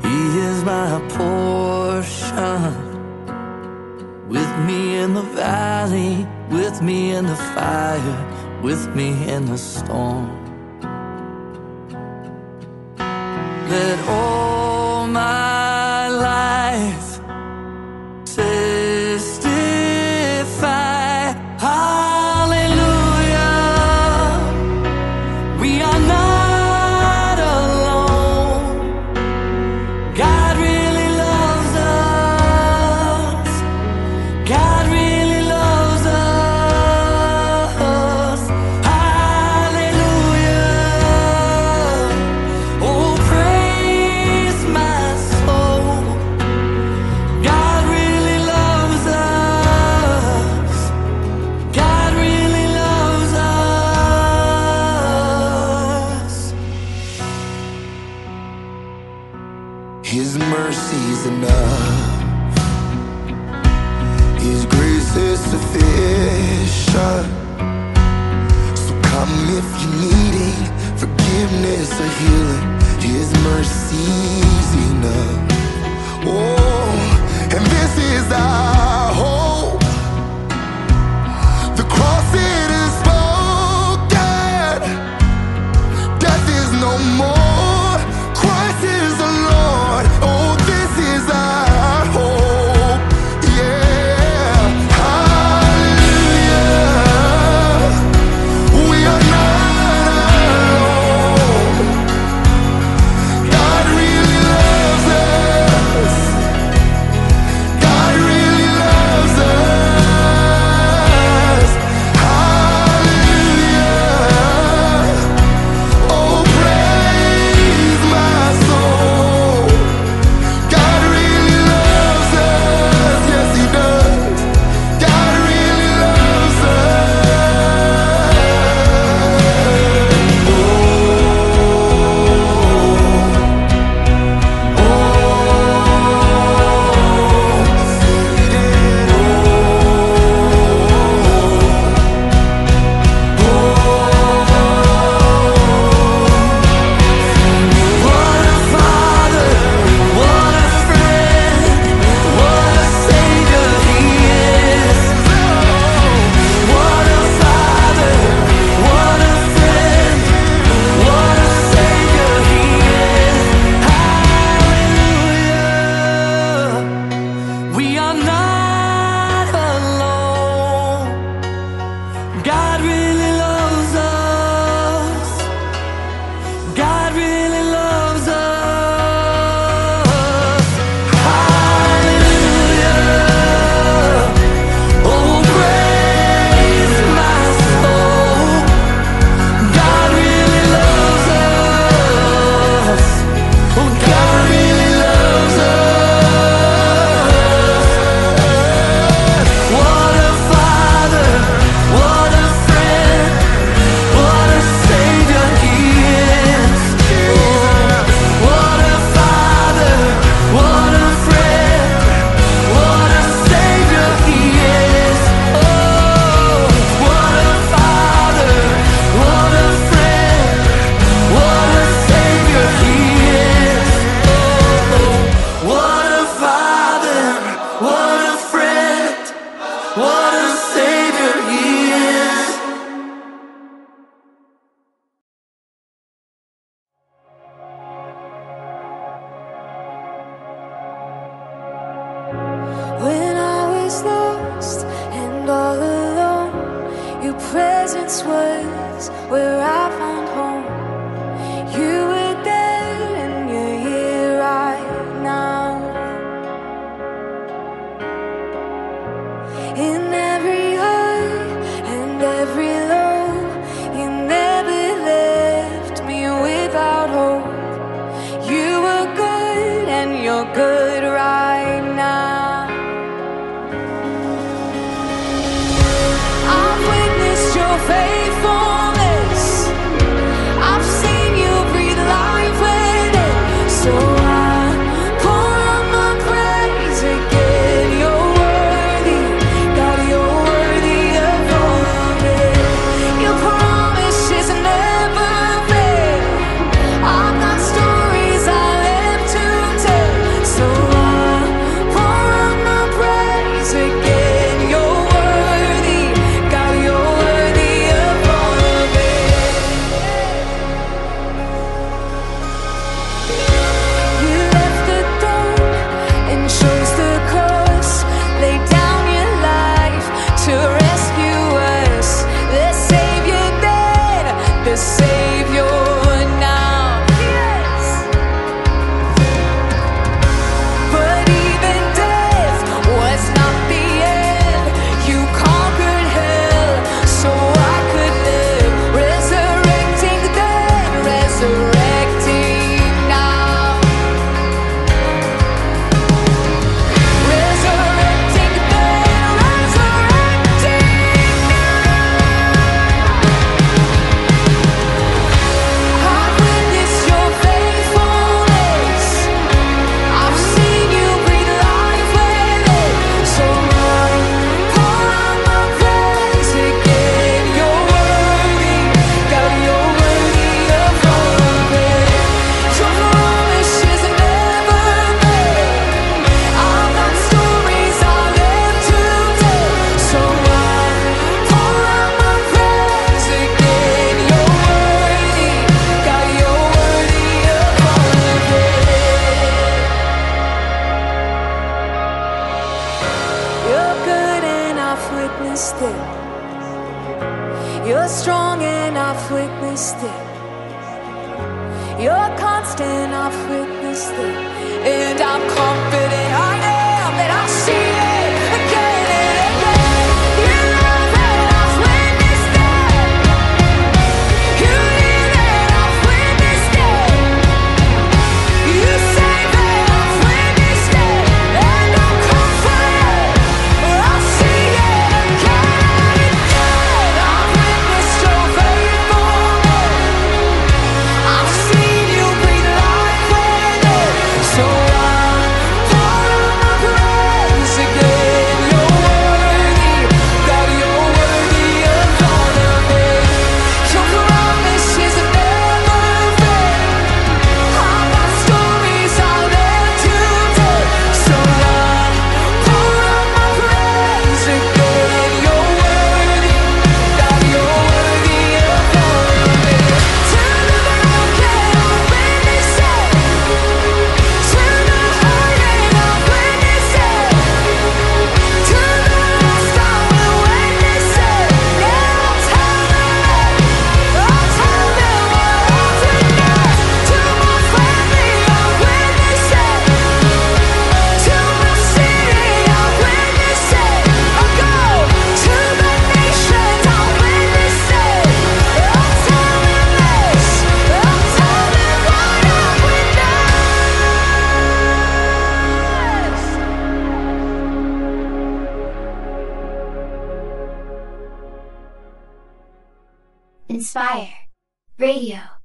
He is my portion. With me in the valley, with me in the fire, with me in the storm. Let all my life